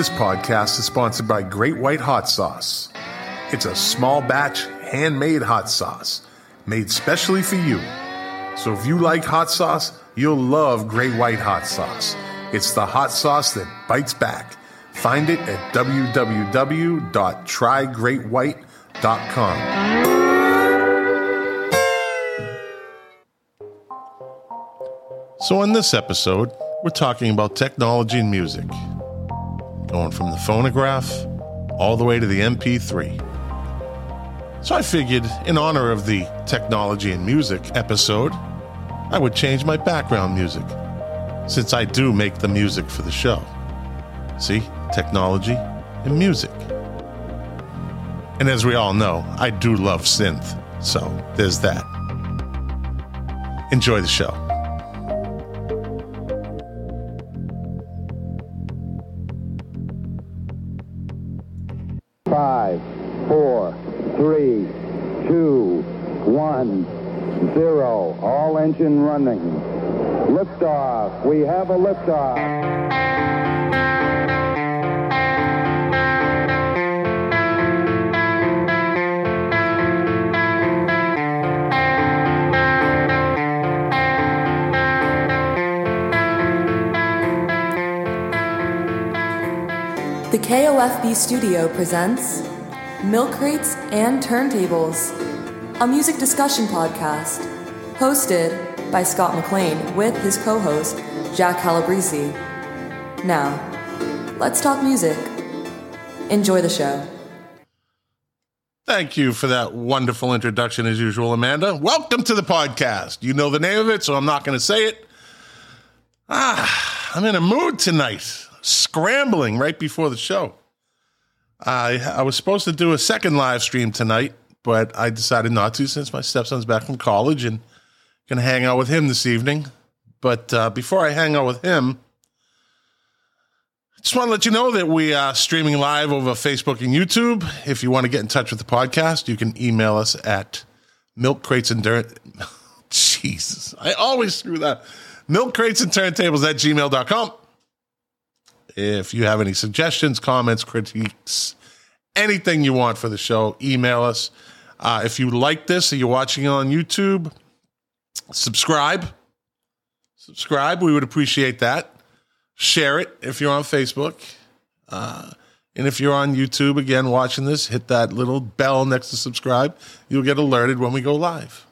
This podcast is sponsored by Great White Hot Sauce. It's a small batch, handmade hot sauce made specially for you. So if you like hot sauce, you'll love Great White Hot Sauce. It's the hot sauce that bites back. Find it at www.trygreatwhite.com. So, in this episode, we're talking about technology and music, going from the phonograph all the way to the MP3. So I figured, in honor of the technology and music episode, I would change my background music, since I do make the music for the show. See, technology and music. And as we all know, I do love synth, so there's that. Enjoy the show. Engine running. Liftoff. We have a liftoff. The KOFB studio presents Milk Crates and Turntables, a music discussion podcast hosted by Scott McLean with his co host, Jack Calabrese. Now, let's talk music. Enjoy the show. Thank you for that wonderful introduction, as usual, Amanda. Welcome to the podcast. You know the name of it, so I'm not going to say it. Ah, I'm in a mood tonight, scrambling right before the show. I, I was supposed to do a second live stream tonight, but I decided not to since my stepson's back from college and to hang out with him this evening. But uh, before I hang out with him, just want to let you know that we are streaming live over Facebook and YouTube. If you want to get in touch with the podcast, you can email us at milk crates and dirt. Jesus, I always screw that. Milk crates and turntables at gmail.com. If you have any suggestions, comments, critiques, anything you want for the show, email us. Uh, if you like this and you're watching it on YouTube, subscribe. Subscribe. We would appreciate that. Share it if you're on Facebook. Uh, and if you're on YouTube again watching this, hit that little bell next to subscribe. You'll get alerted when we go live.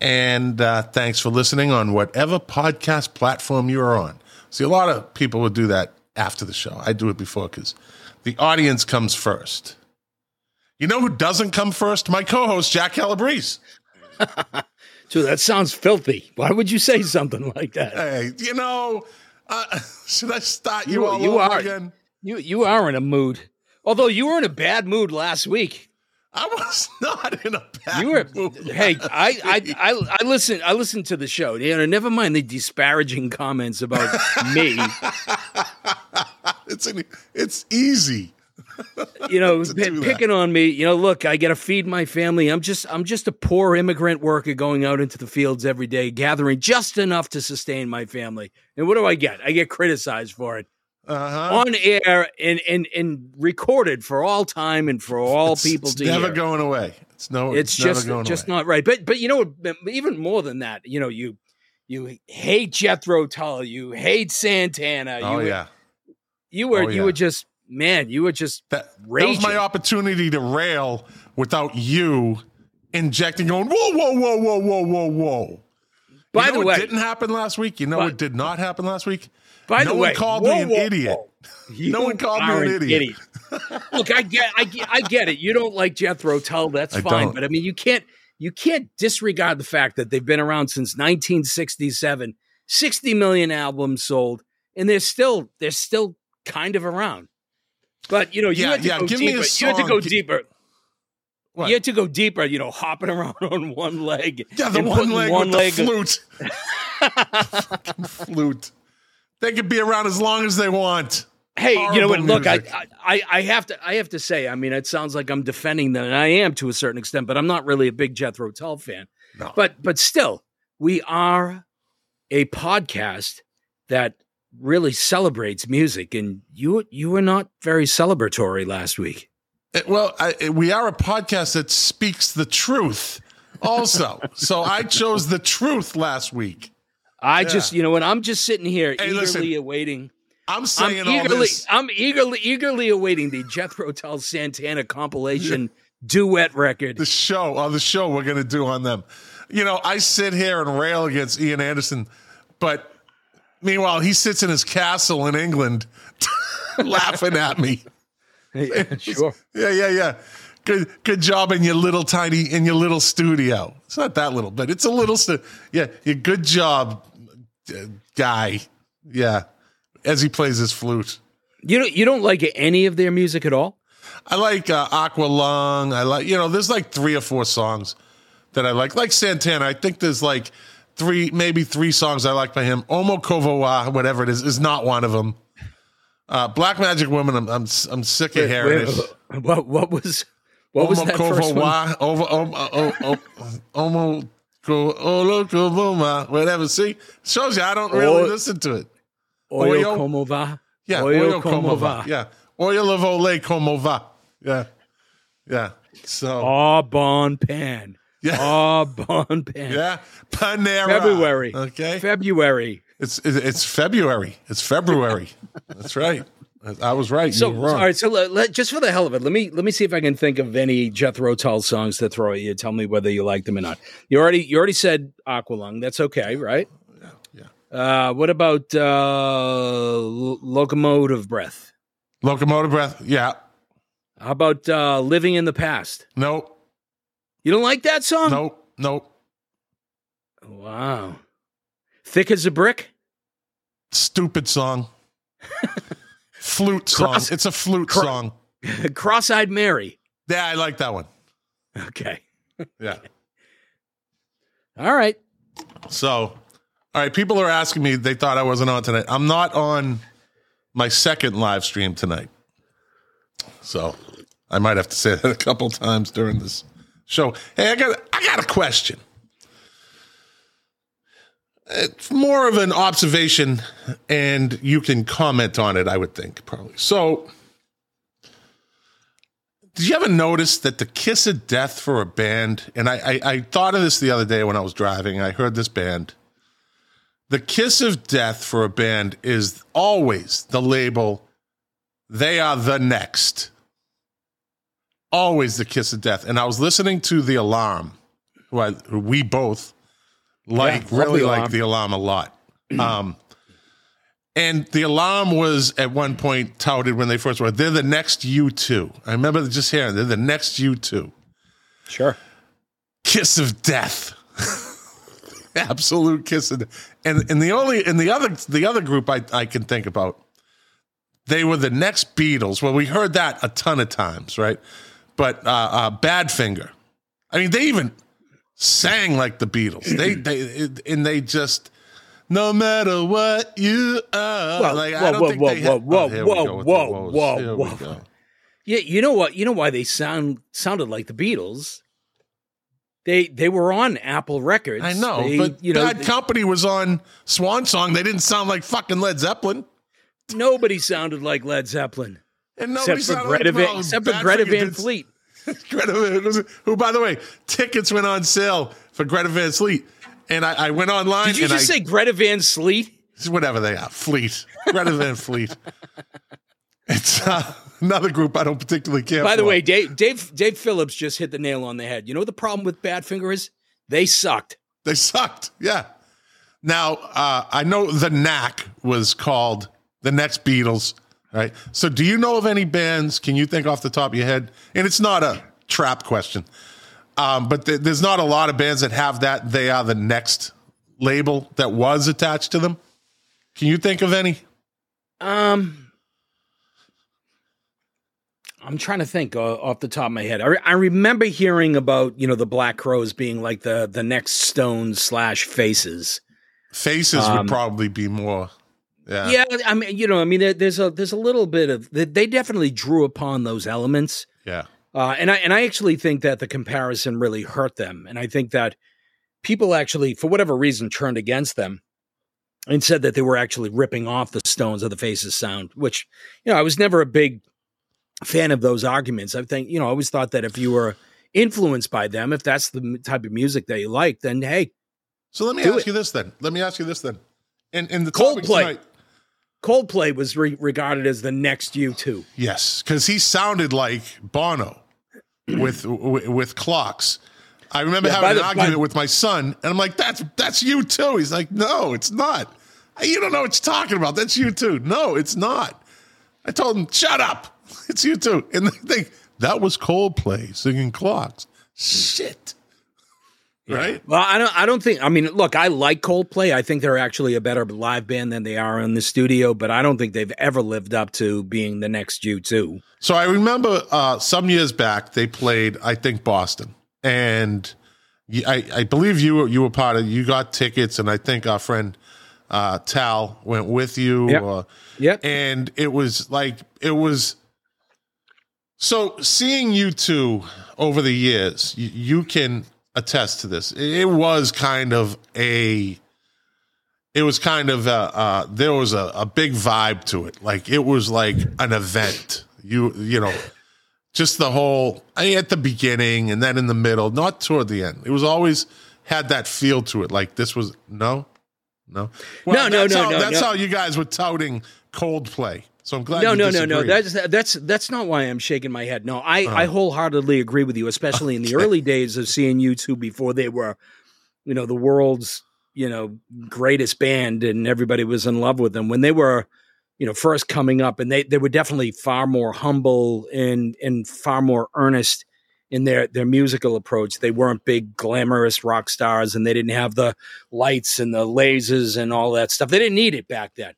And uh, thanks for listening on whatever podcast platform you're on. See, a lot of people would do that after the show. I do it before because the audience comes first. You know who doesn't come first? My co host, Jack Calabrese. So that sounds filthy. Why would you say something like that? Hey, you know, uh, should I start you, You- all you over are. again? You you are in a mood. Although you were in a bad mood last week. I was not in a bad You were mood hey, I, I. I I listened I listened to the show. You know, never mind the disparaging comments about me. it's an, it's easy. You know, p- picking on me. You know, look, I got to feed my family. I'm just I'm just a poor immigrant worker going out into the fields every day, gathering just enough to sustain my family. And what do I get? I get criticized for it. Uh-huh. on air and, and and recorded for all time and for all It's- people it's to never hear. going away. It's no. it's never just just away. not right. But but you know? Even more than that, you know you you hate Jethro Tull, you hate Santana. Oh you, yeah, you were Oh, you yeah. were just man, you were just that, that was my opportunity to rail without you injecting, going whoa, whoa, whoa, whoa, whoa, whoa, whoa. By you know the way, didn't happen last week. You know what did not happen last week? by no the one way, called whoa, me an whoa, idiot. whoa. No one called me are an idiot. Look, I get, I get, I get it. You don't like Jethro Tull, that's I fine. don't. But I mean, you can't, you can't disregard the fact that they've been around since 1967, 60 million albums sold, and they're still, they're still kind of around. But you know, you Yeah, had to yeah, go give deeper. You had to go deeper. What? You had to go deeper. You know, hopping around on one leg. Yeah, the one leg one with leg- the flute. Fucking flute. They could be around as long as they want. Hey, you know what? Look, I. I, I have to, I have to say. I mean, it sounds like I'm defending them, and I am to a certain extent, but I'm not really a big Jethro Tull fan. No. But, but still, we are a podcast that really celebrates music, and you you were not very celebratory last week. It- well, I, eh, we are a podcast that speaks the truth also. so I chose the truth last week. I Yeah. just, you know, when I'm just sitting here Hey, eagerly listen, awaiting, I'm I'm saying all this. I'm eagerly, eagerly awaiting the Jethro Tull Santana compilation duet record. the show on the show we're going to do on them. You know, I sit here and rail against Ian Anderson, but meanwhile he sits in his castle in England laughing at me. Yeah, sure. Yeah, yeah, yeah. Good, good job in your little tiny in your little studio. It's not that little, but it's a little. Stu- yeah, yeah. Good job, uh, guy. Yeah, as he plays his flute. You don't, you don't like any of their music at all? I like uh, Aqua Lung. I like, you know, there's like three or four songs that I like. Like Santana, I think there's like three, maybe three songs I like by him. Omo Kovawa, whatever it is, is not one of them. Uh, Black Magic Woman, I'm, I'm, I'm sick of hearing it. What, what was what was Omo that first one? Kovawa, over, om, oh, oh, Omo Ko- Olo Kovoma, whatever. See, shows you I don't really Oh. listen to it. Oyo Oyo- como? Yeah, Oyo Oyo como Como va. Va. Yeah, Oyo of Ole Como Yeah, yeah. So, Ah, bon pan. Yeah. Ah, bon pan. yeah, Panera. February. Okay, February. it's it's February. It's February. That's right. I was right. So, you were wrong. all right. So, let, just for the hell of it, let me let me see if I can think of any Jethro Tull songs to throw at you. Tell me whether you like them or not. You already you already said Aqualung. That's okay, right? yeah. yeah. Uh, what about uh, Locomotive Breath? Locomotive breath. Yeah. How about uh, Living in the Past? No. You don't like that song? No. No. Wow. Thick as a brick. Stupid song. flute song. Cross- it's a flute cro- song. Cross-eyed Mary. Yeah, I like that one. Okay. Yeah. All right. So, all right, people are asking me, they thought I wasn't on tonight. I'm not on my second live stream tonight. So, I might have to say that a couple times during this show. Hey, I got I got a question. It's more of an observation and you can comment on it, I would think, probably. So, did you ever notice that the kiss of death for a band, and I, I, I thought of this the other day when I was driving, I heard this band. The kiss of death for a band is always the label, they are the next. Always the kiss of death. And I was listening to The Alarm, who, I, who we both like, Yeah, really like The Alarm a lot. Um, and the alarm was at one point touted when they first were, they're the next U2. I remember just hearing, they're the next U2. Sure. Kiss of death. Absolute kiss of death. And and the only and the other the other group I, I can think about, they were the next Beatles. Well, we heard that a ton of times, right? But uh, uh Badfinger. I mean, they even sang like the Beatles. They they and they just no matter what you are. Whoa, like whoa, I don't whoa, think whoa, they had, whoa, oh, whoa, whoa, whoa, whoa. go. Yeah, you know what? You know why they sound sounded like the Beatles. They they were on Apple Records. I know, They- but you know Bad Company was on Swan Song. They didn't sound like fucking Led Zeppelin. nobody sounded like Led Zeppelin And nobody except for sounded Greta like Van, well, except for Greta Van Fleet. Greta Van, who, by the way, tickets went on sale for Greta Van Sleet, And I, I went online Did you just I, say Greta Van Sleet? whatever they are, Fleet, Greta Van Fleet. It's uh, another group I don't particularly care By the for. way, Dave Dave Dave Phillips just hit the nail on the head. You know what the problem with Badfinger is? They sucked. They sucked. Yeah. Now, uh, I know The Knack was called the next Beatles, right? So, do you know of any bands? Can you think off the top of your head? And it's not a trap question, um, but th- there's not a lot of bands that have that. They are the next label that was attached to them. Can you think of any? Um, I'm trying to think uh, off the top of my head. I, re- I remember hearing about you know the Black Crowes being like the the next Stones slash Faces. Faces Um, would probably be more. Yeah. Yeah, I mean you know I mean there, there's a there's a little bit of they, they definitely drew upon those elements. Yeah. Uh, and I and I actually think that the comparison really hurt them, and I think that people actually, for whatever reason, turned against them. and said that they were actually ripping off the Stones of the Faces sound, which you know I was never a big fan of those arguments. I think you know I always thought that if you were influenced by them, if that's the type of music that you like, then hey. So let me ask it. you this then. Let me ask you this then. In in the Coldplay. tonight, Coldplay was re- regarded as the next U2. yes, because he sounded like Bono with with, with clocks. I remember Yeah, having an the- argument by- with my son, and I'm like, "That's that's U2." He's like, "No, it's not. You don't know what you're talking about. That's U2. No, it's not." I told him, "Shut up. It's U2." And they think that was Coldplay singing clocks. Shit. Right? Well, I don't. I don't think. I mean, look, I like Coldplay. I think they're actually a better live band than they are in the studio. But I don't think they've ever lived up to being the next U2. So I remember uh, some years back they played, I think Boston, and I, I believe you were you were part of. You got tickets, and I think our friend uh, Tal went with you. Yep. uh, Yep. and it was like it was. So seeing U2 over the years, you, you can attest to this. It was kind of a. It was kind of a, uh, there was a, a big vibe to it. Like it was like an event. You you know, just the whole I- at the beginning and then in the middle, not toward the end. It was always had that feel to it. Like this was no, no, No, no, no, how, no, That's no. how you guys were touting Coldplay. So I'm glad. no, no, no, no. That's that's that's not why I'm shaking my head. No, I Oh. I wholeheartedly agree with you, especially in the early days of seeing U2 before they were, you know, the world's you know greatest band and everybody was in love with them when they were, you know, first coming up, and they they were definitely far more humble and and far more earnest in their their musical approach. They weren't big glamorous rock stars, and they didn't have the lights and the lasers and all that stuff. They didn't need it back then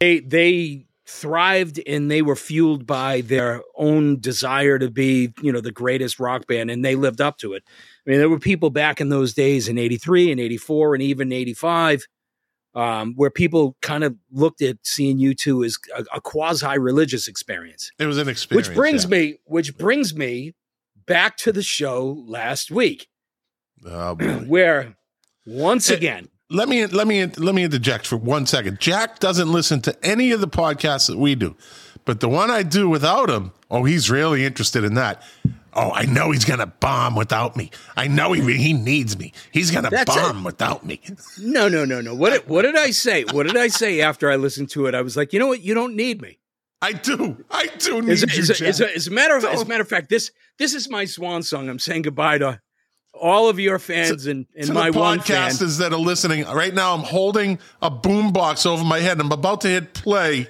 they they thrived and they were fueled by their own desire to be you know the greatest rock band and they lived up to it i mean there were people back in those days in 83 and 84 and even 85 um, where people kind of looked at seeing U2 as a, a quasi religious experience It was an experience. which brings yeah. me which brings me back to the show last week Oh, where once Eh, again let me let me let me interject for one second. Jack doesn't listen to any of the podcasts that we do, but the one I do without him, oh, he's really interested in that. Oh, I know he's gonna bomb without me. I know he he needs me. He's gonna That's bomb without me. No, no, no, no. What did, what did I say? What did I say after I listened to it? I was like, you know what? You don't need me. I do. I do need As, you, as, Jack. as, as a matter of as a matter of fact, this this is my swan song. I'm saying goodbye to all of your fans and, and my the one podcasters that are listening right now, I'm holding a boombox over my head. I'm about to hit play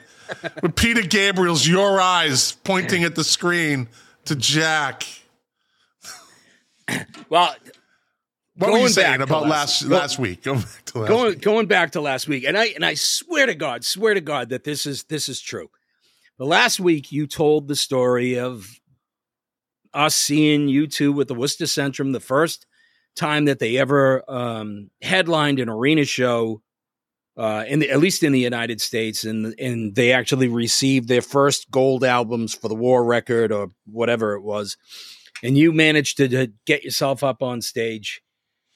with Peter Gabriel's "Your Eyes" pointing at the screen to Jack. Well, What were you Going saying about last- last go- last week? Go back to last going week. going back to last week, and I and I swear to God, swear to God that this is this is true. The last week you told the story of us seeing U2 with the Worcester Centrum, the first time that they ever um, headlined an arena show, uh, in the, at least in the United States, and and they actually received their first gold albums for the War record or whatever it was, and you managed to, to get yourself up on stage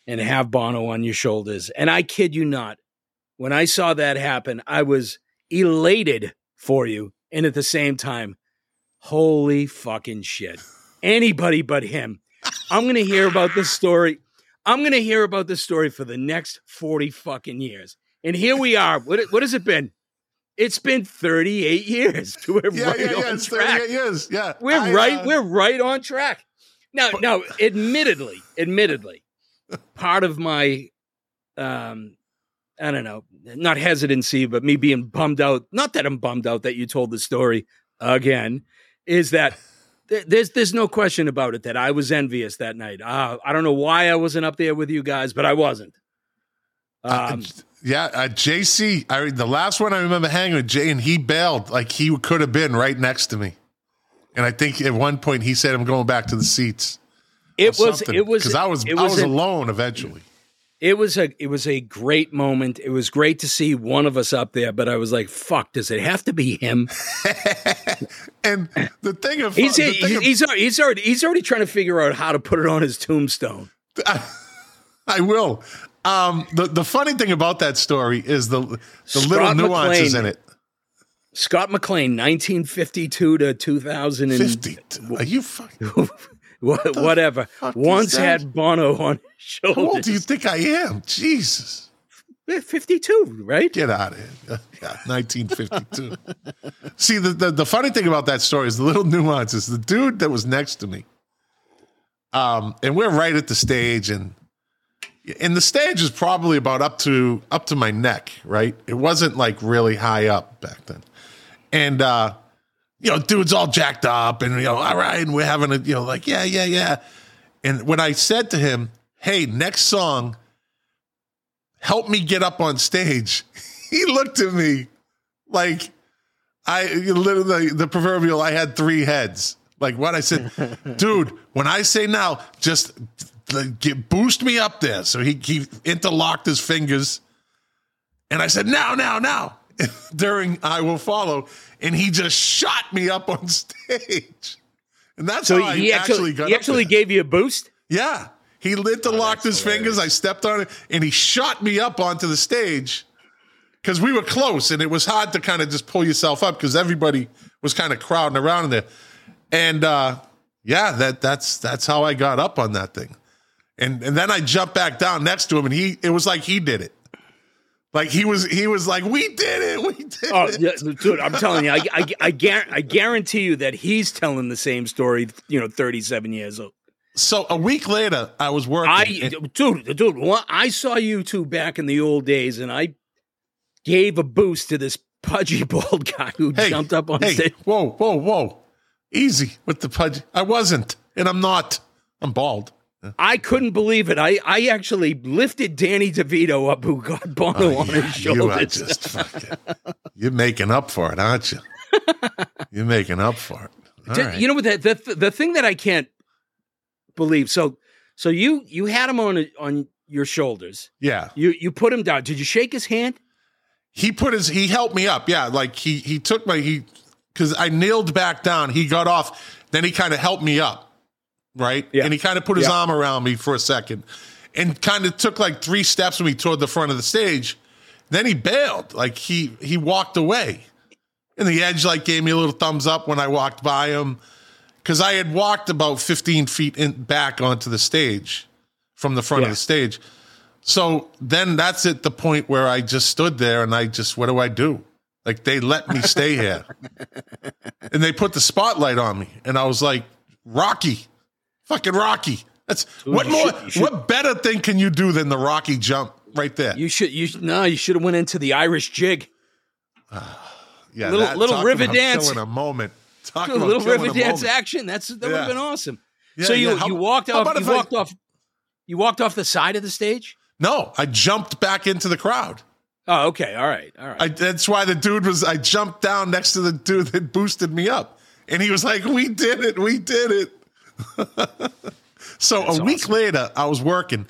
and have Bono on your shoulders. And I kid you not, when I saw that happen, I was elated for you. And at the same time, holy fucking shit. Anybody but him. I'm going to hear about this story. I'm going to hear about this story for the next 40 fucking years. And here we are. What, what has it been? It's been 38 years. We're Yeah, right yeah, yeah. on It's track. 38 years. Yeah, We're I, right. uh, we're right on track. Now, now, admittedly, admittedly, part of my, um, I don't know, not hesitancy, but me being bummed out. Not that I'm bummed out that you told the story again. Is that th- there's there's no question about it that I was envious that night. Uh, I don't know why I wasn't up there with you guys, but I wasn't. Um, yeah, uh, JC. I the last one I remember hanging with Jay, and he bailed like he could have been right next to me. And I think at one point he said, "I'm going back to the seats." it was it was because I was it I was an- alone eventually. It was a it was a great moment. It was great to see one of us up there, but I was like, "Fuck! Does it have to be him?" And the thing of He's thing of- he's already, he's already he's already trying to figure out how to put it on his tombstone. I will. Um, the the funny thing about that story is the the Scott little nuances McLean. in it. Scott McLean, 1952 to 2000 and Fifty. Are you fucking? wha- whatever. Once had Bono on his shoulders. How old do you think I am? Jesus. Eh, 52, right? Get out of here. Yeah, 1952. See, the, the, the funny thing about that story is the little nuances. The dude that was next to me, um, and we're right at the stage, and and the stage is probably about up to up to my neck, right? It wasn't like really high up back then. And uh, you know, dude's all jacked up and you know, all right, and we're having a, you know, like, yeah, yeah, yeah. And when I said to him, Hey, next song, help me get up on stage, he looked at me like I literally the proverbial I had three heads. Like what I said, dude, when I say now, just like, get, boost me up there. So he, he interlocked his fingers and I said, now, now, now, during I Will Follow. And he just shot me up on stage. And that's So how he I actually, got he actually there. gave you a boost? Yeah. He interlocked his fingers. I stepped on it and he shot me up onto the stage because we were close and it was hard to kind of just pull yourself up because everybody was kind of crowding around in there. And uh, yeah, that that's that's how I got up on that thing. And and then I jumped back down next to him and he it was like he did it. Like he was he was like, We did it, we did Oh, it. yeah, dude, I'm telling you, I, I, I, guar- I guarantee you that he's telling the same story, you know, 37 years old. So a week later, I was working. I, and- dude, dude, well, I saw U2 back in the old days, and I gave a boost to this pudgy bald guy who jumped up on hey, stage. Whoa, whoa, whoa. Easy with the pudgy. I wasn't, and I'm not. I'm bald. I couldn't believe it. I, I actually lifted Danny DeVito up, who got Bono oh, on Oh, Yeah, his you are shoulders. just fucking. You're making up for it, aren't you? You're making up for it. All D- right. You know what? The, the the thing that I can't believe. So so you you had him on on your shoulders. yeah, You you put him down. Did you shake his hand? he put his. He helped me up. Yeah, like he he took my he because I kneeled back down. He got off. Then he kind of helped me up, right? Yeah. And he kind of put his Yeah. arm around me for a second, and kind of took like three steps with me toward the front of the stage. Then he bailed. Like he he walked away. And the edge like gave me a little thumbs up when I walked by him. Cause I had walked about 15 feet in back onto the stage from the front Yeah. of the stage. So then that's at the point where I just stood there and I just, what do I do? Like they let me stay here. and they put the spotlight on me. And I was like, Rocky, fucking Rocky. That's what more, should- should- what better thing can you do than the Rocky jump right there? You should you no. You should have went into the Irish jig. yeah, little- little river dance. Killing a moment. Talk about little river dance action. That's that would have been awesome. Yeah, so you yeah. How- you walked off. You if I- walked off. You walked off the side of the stage. No, I jumped back into the crowd. Oh, okay. All right. All right. I, that's why the dude was. I jumped down next to the dude that boosted me up, and he was like, "We did it, we did it." so a week awesome. later, I was working.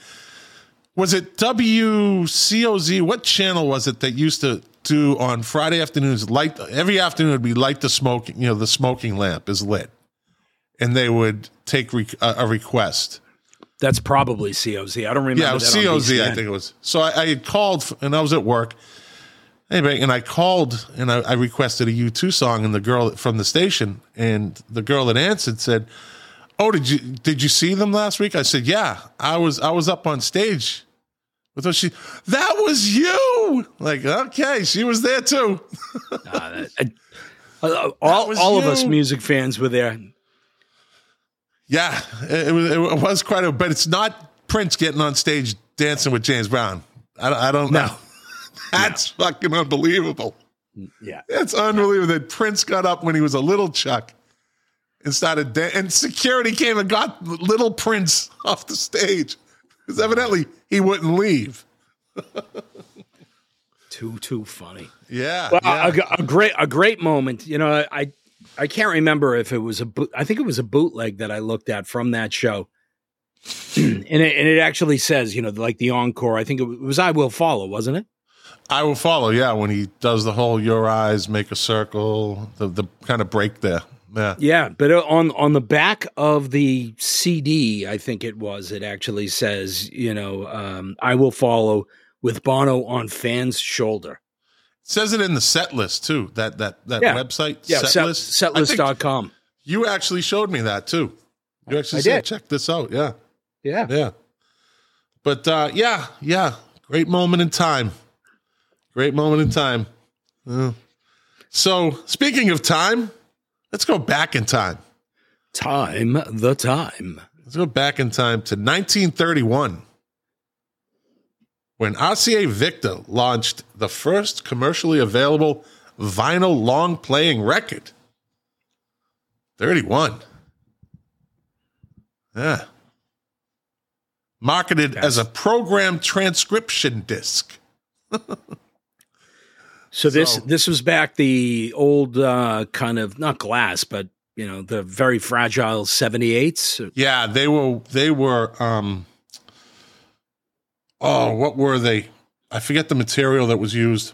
Was it WCOZ? What channel was it that used to do on Friday afternoons? Light every afternoon would be light the smoking. You know, the smoking lamp is lit, and they would take re- a, a request. That's probably COZ. I don't remember. Yeah, it was COZ, I think it was. So I, I had called, and I was at work. Anyway, and I called and I, I requested a U2 song, and the girl from the station, and the girl that answered said, "Oh, did you did you see them last week?" I said, "Yeah, I was I was up on stage." With her. She, that was you. Like, okay, she was there too. Uh, uh, all was all of us music fans were there. Yeah, it, it was, it was quite a, but it's not Prince getting on stage dancing with James Brown. I, don't- I don't know. That's fucking unbelievable. Yeah. It's unbelievable that Prince got up when he was a little Chuck and started, da- and security came and got little Prince off the stage because evidently he wouldn't leave. Too too funny. Yeah, Well, yeah. a, a great a great moment. You know, I I can't remember if it was a boot. I think it was a bootleg that I looked at from that show, and it, and it actually says, you know, like the encore. I think it was "I Will Follow," wasn't it? I will follow. Yeah, when he does the whole "Your Eyes Make a Circle," the the kind of break there. Yeah. Yeah, but uh, on on the back of the CD, I think it was, it actually says, you know, um, I will follow with Bono on fans' shoulder. It says it in the set list too. That that that Yeah. website Yeah, set set, list. I setlist.com. You actually showed me that too. You actually I said, did. check this out. Yeah. Yeah. Yeah. But uh yeah, yeah. Great moment in time. Great moment in time. Yeah. So speaking of time, let's go back in time. Time the time. Let's go back in time to 1931 when RCA Victor launched the first commercially available vinyl long playing record. 31. Yeah. Marketed as a program transcription disc. So this So- this was back the old uh, kind of not glass, but you know the very fragile seventy eights. Yeah, they were they were um oh, what were they? I forget the material that was used.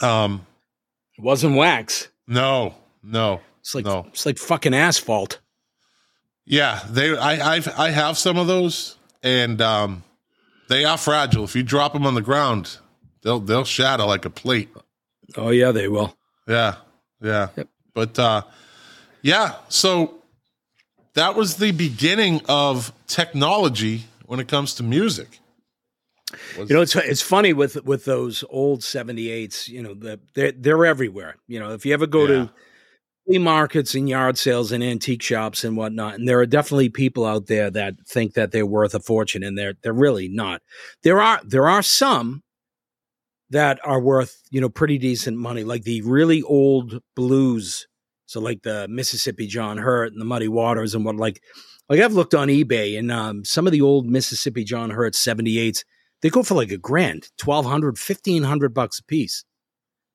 Um It wasn't wax. no, no. It's like No. it's like fucking asphalt. Yeah, they I I've, I have some of those and um they are fragile. If you drop them on the ground, they'll they'll shatter like a plate. Oh yeah, they will. Yeah. Yeah. Yep. But uh yeah, so that was the beginning of technology when it comes to music. Was- You know, it's it's funny with with those old seventy eights. You know, the, they're they're everywhere. You know, if you ever go Yeah. to flea markets and yard sales and antique shops and whatnot, and there are definitely people out there that think that they're worth a fortune, and they're they're really not. There are there are some that are worth you know pretty decent money, like the really old blues. So like the Mississippi John Hurt and the Muddy Waters and what like like I've looked on eBay and um, some of the old Mississippi John Hurt 78s they go for like a grand 1200 1500 bucks a piece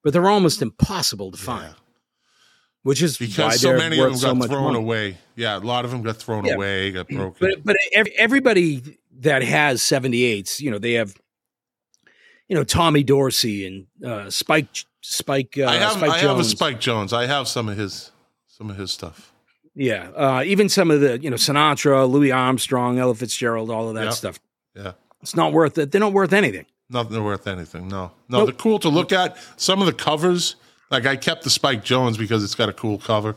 but they're almost impossible to find Yeah. which is because so many of them so got thrown money. away. Yeah, a lot of them got thrown Yeah. away, got broken. but but ev- everybody that has 78s you know they have you know Tommy Dorsey and uh, Spike Spike uh, I have Spike I have a Jones. Spike Jones. I have some of his some of his stuff. yeah uh, even some of the you know Sinatra Louis Armstrong Ella Fitzgerald all of that Yeah. stuff Yeah. it's not worth it they're not worth anything Nothing worth anything. No. No, Nope. they're cool to look at. Some of the covers, like I kept the Spike Jones because it's got a cool cover.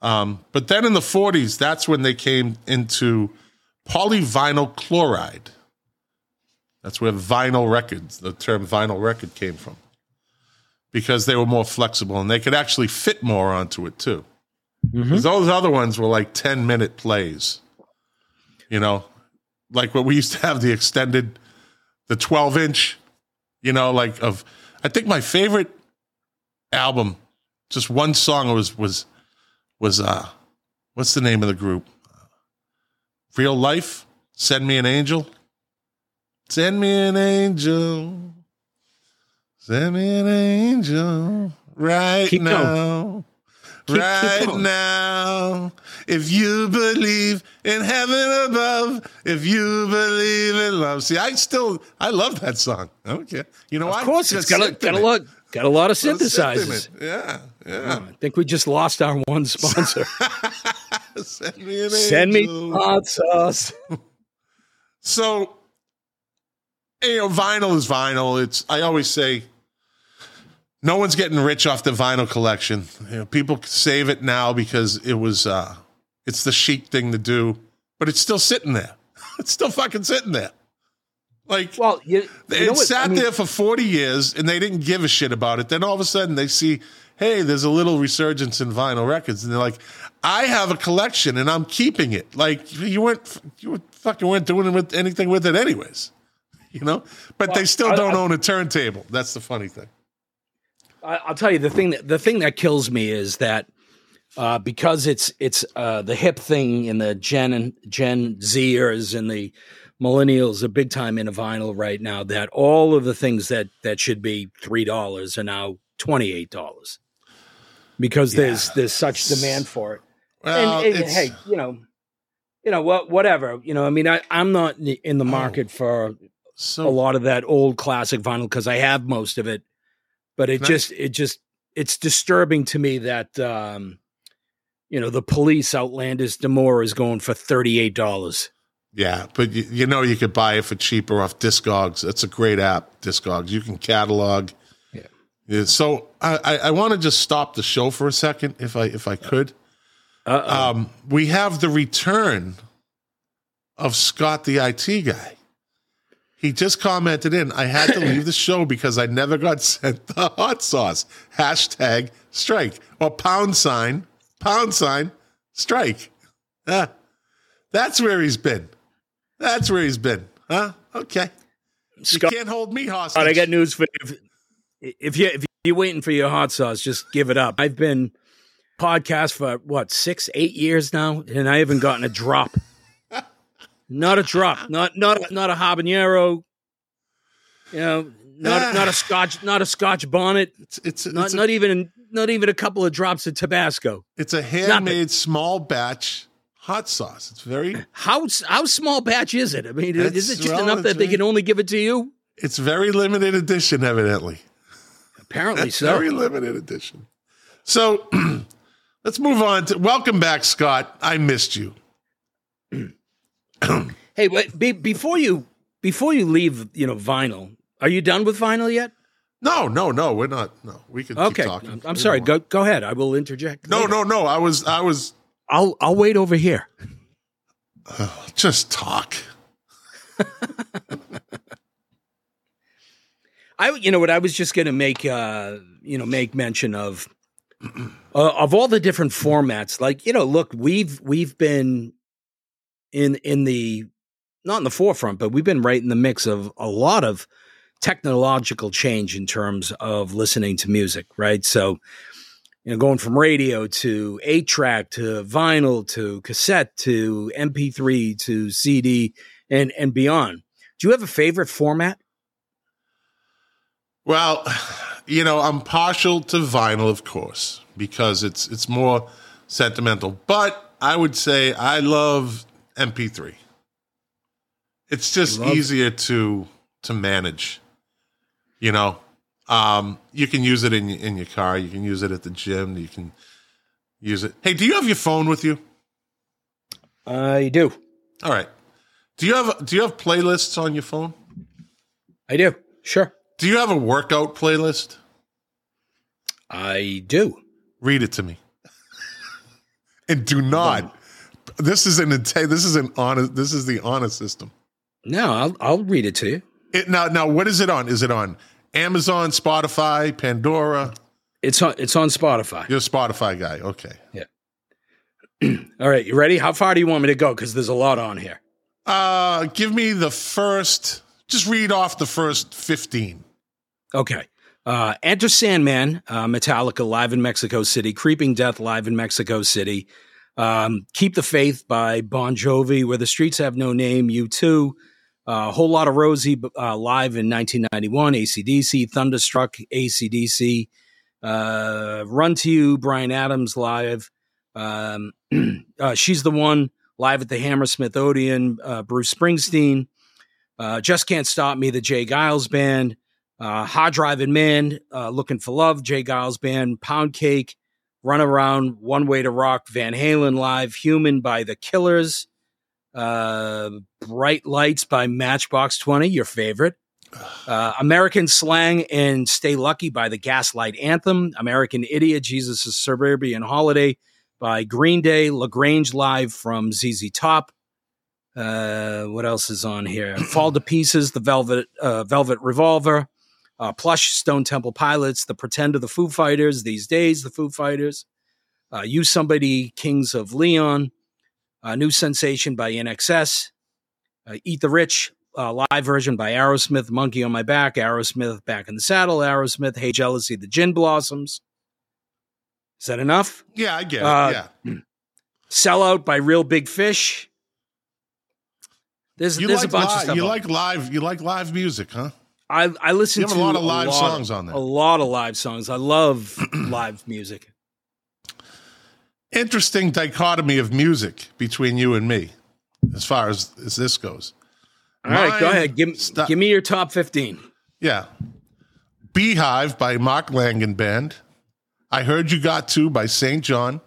Um, but then in the 40s, that's when they came into polyvinyl chloride. That's where vinyl records, the term vinyl record came from. Because they were more flexible and they could actually fit more onto it too. Because those other ones were like 10 minute plays. You know, like what we used to have the extended, the 12 inch, you know, like of, I think my favorite album, just one song was, was, was, uh, what's the name of the group? Real Life? Send Me an Angel? Send me an angel. Send me an angel right Keep now. Keep- keep right going. now. If you believe in heaven above, if you believe in love. See, I still, I love that song. I. You know why? of course it's Got got a, got a lot got a lot of synthesizers. Yeah, yeah. Oh, I think we just lost our one sponsor. Send me an angel. Send me hot sauce. So, you know, vinyl is vinyl. It's I always say, no one's getting rich off the vinyl collection. You know, people save it now because it was uh, it's the chic thing to do, but it's still sitting there. It's still fucking sitting there. Like Well, you, you it what? sat I mean, there for 40 years and they didn't give a shit about it. Then all of a sudden they see, hey, there's a little resurgence in vinyl records. And they're like, I have a collection and I'm keeping it. Like you weren't, you fucking weren't doing it with anything with it anyways, you know? But they still I- don't I- own a turntable. That's the funny thing. I, I'll tell you the thing that the thing that kills me is that uh, because it's it's uh, the hip thing in the Gen and Gen Zers and the millennials are big time into vinyl right now. That all of the things that that should be three dollars are now twenty eight dollars because there's there's such demand for it. Well, and, and hey, you know, you know what, whatever. You know, I mean, I, I'm not in the- in the market for so a lot of that old classic vinyl because I have most of it, but it Can I- just it just it's disturbing to me that um, you know, the police Outlandos d'Amour is going for $38. Yeah, but you, you know you could buy it for cheaper off Discogs. That's a great app, Discogs. You can catalog. Yeah. Yeah, so I, I, I want to just stop the show for a second, if I if I could. Uh-oh. Um, we have the return of Scott, the IT guy. He just commented in, I had to leave the show because I never got sent the hot sauce. Hashtag strike or pound sign, pound sign, strike. Ah, that's where he's been. That's where he's been. Huh? Okay. Scott, you can't hold me hostage. Scott, I got news for you. If, if you if you're waiting for your hot sauce, just give it up. I've been podcast for what six, eight years now, and I haven't gotten a drop. Not a drop. Not not not a habanero. You know, not ah. not a scotch, not a scotch bonnet. It's it's, Not it's, a, not even not even a couple of drops of Tabasco. it's a handmade small batch hot sauce. It's very How how small batch is it? I mean, is it just well, enough that they can only give it to you? it's very limited edition, evidently. Apparently so. Very limited edition. So let's move on to welcome back, Scott. I missed you. Hey, wait, be, before you before you leave, you know, vinyl. Are you done with vinyl yet? No, no, no, we're not. No, we can Okay, keep talking. I'm, I'm sorry. Go go ahead. I will interject. No, later. no, no. I was, I was I'll I'll wait over here. just talk. I you know what I was just going to make uh you know make mention of uh, of all the different formats. Like you know, look, we've we've been in in the not in the forefront, but we've been right in the mix of a lot of technological change in terms of listening to music, right? So, you know, going from radio to eight track to vinyl to cassette to MP3 to CD and and beyond. Do you have a favorite format? Well, you know, I'm partial to vinyl, of course, because it's it's more sentimental. But I would say I love MP3. It's just easier to to manage. You know, um, you can use it in in your car. You can use it at the gym. You can use it. Hey, do you have your phone with you? I do. All right. Do you have do you have playlists on your phone? I do. Sure. Do you have a workout playlist? I do. Read it to me. and do not. This is an this is an honest this is the honest system. No, I'll I'll read it to you. It, now now what is it on? Is it on Amazon, Spotify, Pandora? It's on it's on Spotify. You're a Spotify guy. Okay. Yeah. All right, you ready? How far do you want me to go? Because there's a lot on here. Uh give me the first just read off the first 15. Okay. Uh, Enter Sandman, uh, Metallica live in Mexico City, Creeping Death live in Mexico City, um, Keep the Faith by Bon Jovi, Where the Streets Have No Name, U2, a whole lot of Rosie uh, live in 1991, ACDC, Thunderstruck, ACDC, uh, Run to You, Bryan Adams live, um, uh, She's the One live at the Hammersmith Odeon, uh, Bruce Springsteen, uh, Just Can't Stop Me, the J. Geils Band, uh, Hard Driving Man, uh, Looking for Love, J. Geils Band, Pound Cake, Run Around, One Way to Rock, Van Halen Live, Human by The Killers, uh, Bright Lights by Matchbox 20, your favorite. Uh, American Slang and Stay Lucky by the Gaslight Anthem, American Idiot, Jesus' Suburban Holiday by Green Day, LaGrange Live from ZZ Top. Uh, what else is on here? Fall to Pieces, the Velvet uh, Velvet Revolver, uh, Plush, Stone Temple Pilots, The Pretender, the Foo Fighters, These Days, the Foo Fighters, uh, You Somebody, Kings of Leon, uh, New Sensation by INXS, uh, Eat the Rich, uh, live version by Aerosmith, Monkey on My Back, Aerosmith, Back in the Saddle, Aerosmith, Hey Jealousy, The Gin Blossoms. Is that enough? Yeah, I get it. Uh, yeah. Sellout by Reel Big Fish. There's, You there's like a bunch of stuff. you on- like live you like live music, huh? I I listen to a lot of live songs on there. A lot of live songs. I love live music. Interesting dichotomy of music between you and me, as far as, as this goes. All right, go ahead. Give, Stop. give me your top 15. Yeah. Beehive by Mark Lanegan Band. I Heard You Got To by St. John.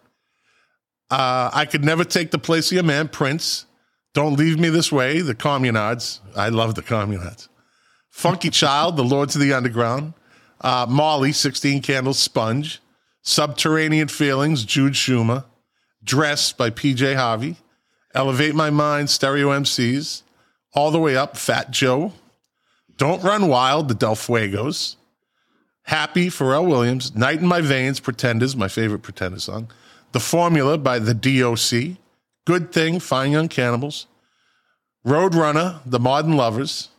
Uh, I could never take the place of your man, Prince. Don't leave me this way. The Communards. I love the Communards. Funky Child, The Lords of the Underground. Uh, Molly, 16 Candles, Sponge. Subterranean Feelings, Jude Schumer. Dress by PJ Harvey. Elevate My Mind, Stereo MCs. All the way up, Fat Joe. Don't Run Wild, The Del Fuegos. Happy, Pharrell Williams. Night in My Veins, Pretenders, my favorite Pretender song. The Formula by The DOC. Good Thing, Fine Young Cannibals. Roadrunner, The Modern Lovers.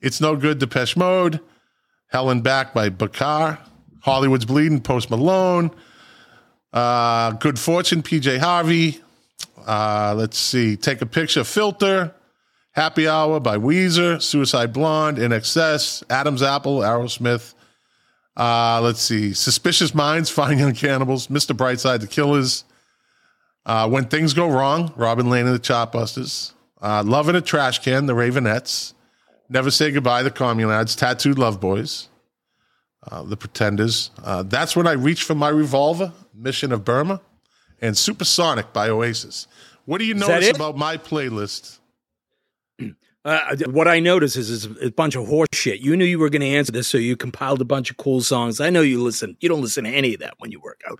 It's No Good, Depeche Mode. Hell and Back by Bakar. Hollywood's Bleeding, Post Malone. Uh, Good Fortune, PJ Harvey. Uh, let's see. Take a Picture, Filter. Happy Hour by Weezer. Suicide Blonde, INXS. Adam's Apple, Aerosmith. Uh, let's see. Suspicious Minds, Fine Young Cannibals. Mr. Brightside, The Killers. Uh, when Things Go Wrong, Robin Lane and the Chartbusters. Uh, Love in a Trash Can, The Raveonettes. Never Say Goodbye, The Communards. Tattooed Love Boys. Uh, the Pretenders. Uh, that's when I reached for my revolver, Mission of Burma, and Supersonic by Oasis. What do you notice about my playlist? Uh, what I notice is, is a bunch of horse shit. You knew you were going to answer this, so you compiled a bunch of cool songs. I know you listen. You don't listen to any of that when you work out.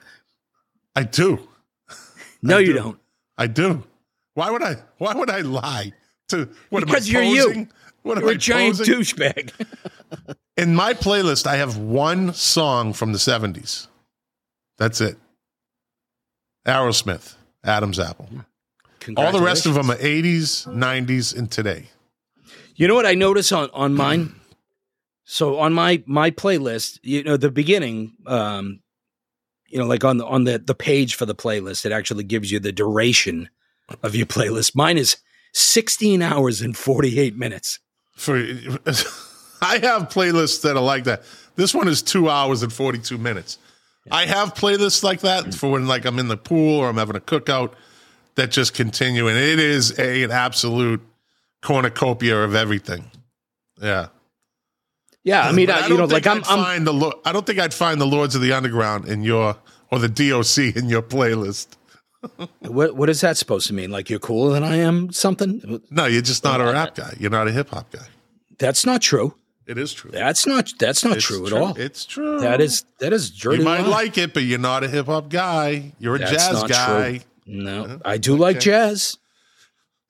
I do. No, I you do. don't. I do. Why would I? Why would I lie? To what Because am you're I you. What You're a giant posing? douchebag. In my playlist, I have one song from the '70s. That's it. Aerosmith, Adam's Apple. All the rest of them are '80s, '90s, and today. You know what I notice on on mine? So on my my playlist, you know, the beginning, um, you know, like on the on the the page for the playlist, it actually gives you the duration of your playlist. Mine is 16 hours and 48 minutes. For I have playlists that are like that. This one is two hours and 42 minutes. I have playlists like that for when like I'm in the pool or I'm having a cookout that just continue, and it is a, an absolute cornucopia of everything. Yeah. Yeah, I mean, I, I you know, like I'm, I'm find the Lo- I don't think I'd find the Lords of the Underground in your or the DOC in your playlist. what what is that supposed to mean? Like you're cooler than I am? Something? No, you're just not a rap guy. You're not a hip hop guy. That's not true. It is true. That's not that's not It's true, true. at all. It's true. That is that is dirty. You might lie. like it, but you're not a hip hop guy. You're a That's jazz not guy. true. No, I do like jazz.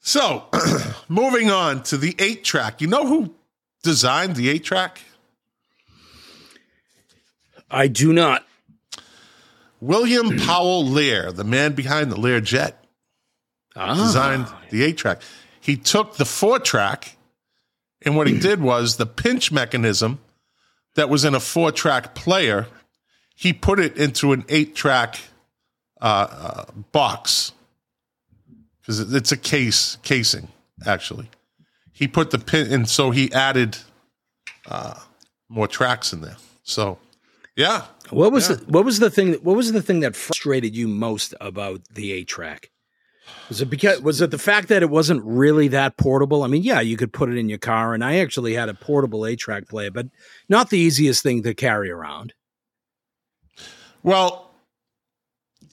So, moving on to the eight track. You know who designed the eight track? I do not. William Powell Lear, the man behind the Lear Jet, Ah, designed the eight track. He took the four track, and what he did was the pinch mechanism that was in a four track player, he put it into an eight track uh, uh, box because it's a case casing actually. He put the pin, and so he added uh, more tracks in there. So, yeah, What was Yeah. the, what was the thing that, what was the thing that frustrated you most about the eight track? Was it because was it the fact that it wasn't really that portable? I mean, yeah, you could put it in your car, and I actually had a portable eight track player, but not the easiest thing to carry around. Well,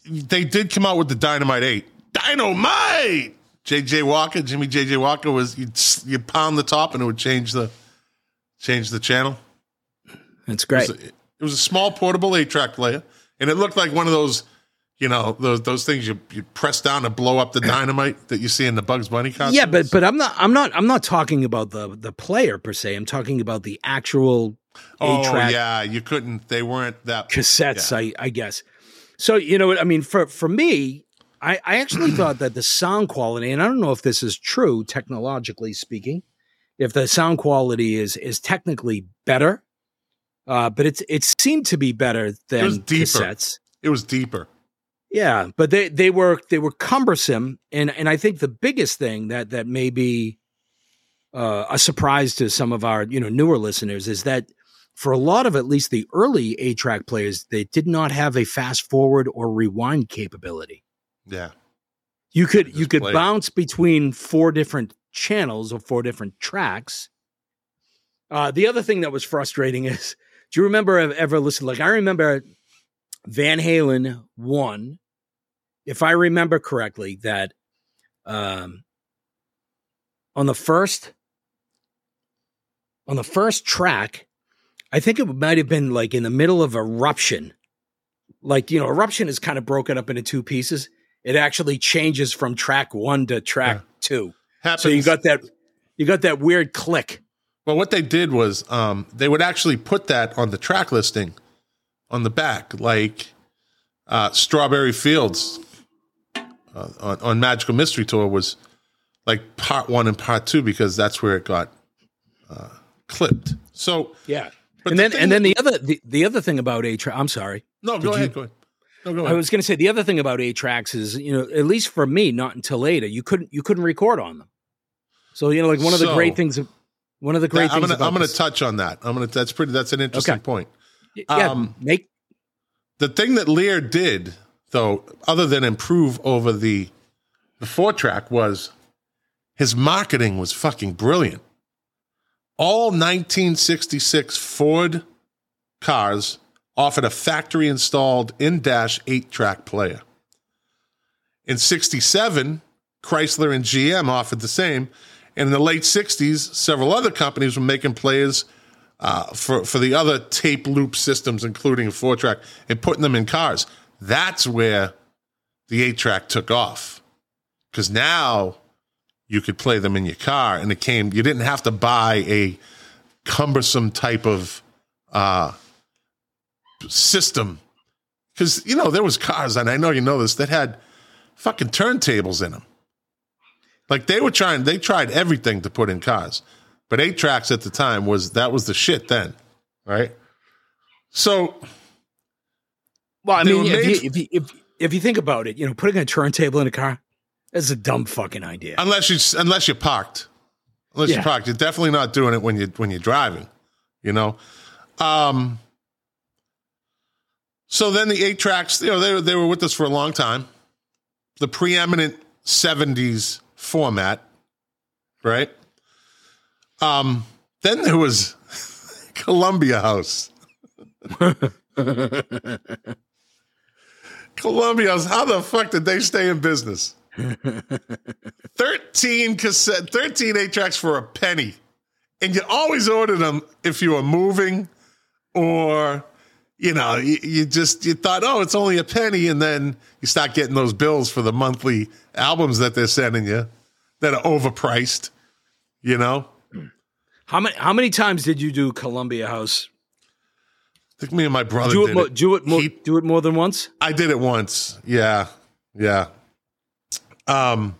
they did come out with the Dynamite 8. Dynamite! JJ Walker, Jimmy JJ Walker was you'd, you pound the top and it would change the change the channel. That's It great. was, a, it was a small portable 8 track player and it looked like one of those you know those those things you you press down to blow up the dynamite that you see in the Bugs Bunny cartoons. yeah, but but I'm not I'm not I'm not talking about the the player per se. I'm talking about the actual oh eight yeah, you couldn't. They weren't that cassettes, Yeah. I, I guess. So you know, what I mean, for for me, I, I actually thought that the sound quality, and I don't know if this is true technologically speaking, if the sound quality is is technically better, uh, but it's it seemed to be better was than deeper. cassettes. It was deeper. Yeah, but they they were they were cumbersome, and and I think the biggest thing that that may be uh, a surprise to some of our you know newer listeners is that for a lot of at least the early eight track players, they did not have a fast forward or rewind capability. Yeah. You could you could play bounce between four different channels or four different tracks. Uh, the other thing that was frustrating is, do you remember ever, ever listen? Like I remember Van Halen one, if I remember correctly, that um, on the first on the first track, I think it might have been like in the middle of eruption. Like, you know, eruption is kind of broken up into two pieces. It actually changes from track one to track Yeah. two. Happens. So you got that you got that weird click. Well, what they did was um, they would actually put that on the track listing on the back, like uh, Strawberry Fields uh, on, on Magical Mystery Tour was like part one and part two because that's where it got uh, clipped. So Yeah. And the then thing and then the other the, the other thing about eight track I'm sorry. no, go you- ahead, go ahead. No, go I was going to say the other thing about eight tracks is, you know, at least for me, not until later, you couldn't you couldn't record on them. So you know, like one of the So- great things, one of the great I'm things. gonna I'm gonna this- touch on that. I'm gonna that's pretty that's an interesting Okay. point. yeah, um, make the thing that Lear did, though, other than improve over the the four track, was his marketing was fucking brilliant. All 1966 Ford cars offered a factory installed in dash eight track player. In 67, Chrysler and GM offered the same. And in the late 60s, several other companies were making players uh, for for the other tape loop systems, including a four track, and putting them in cars. That's where the eight track took off, because now you could play them in your car, and it came. You didn't have to buy a cumbersome type of uh, system, because you know there was cars, and I know you know this that had fucking turntables in them. Like they were trying, they tried everything to put in cars. But eight tracks at the time was that was the shit then, right? So well, I mean, if made- you, if, you, if if you think about it, you know, putting a turntable in a car is a dumb fucking idea. unless you unless you're parked, unless Yeah. you're parked, you're definitely not doing it when you when you're driving, you know. Um. So then the eight tracks, you know, they they were with us for a long time. The preeminent '70s format, right? Um. Then there was Columbia House. Columbia House. How the fuck did they stay in business? 13 cassette, 13 eight tracks for a penny. And you always ordered them if you were moving or, you know, you, you just, you thought, oh, it's only a penny. And then you start getting those bills for the monthly albums that they're sending you that are overpriced, you know? How many how many times did you do Columbia House? I think me and my brother Do it, did mo- it. do it more He- do it more than once? I did it once. Yeah. Yeah. Um,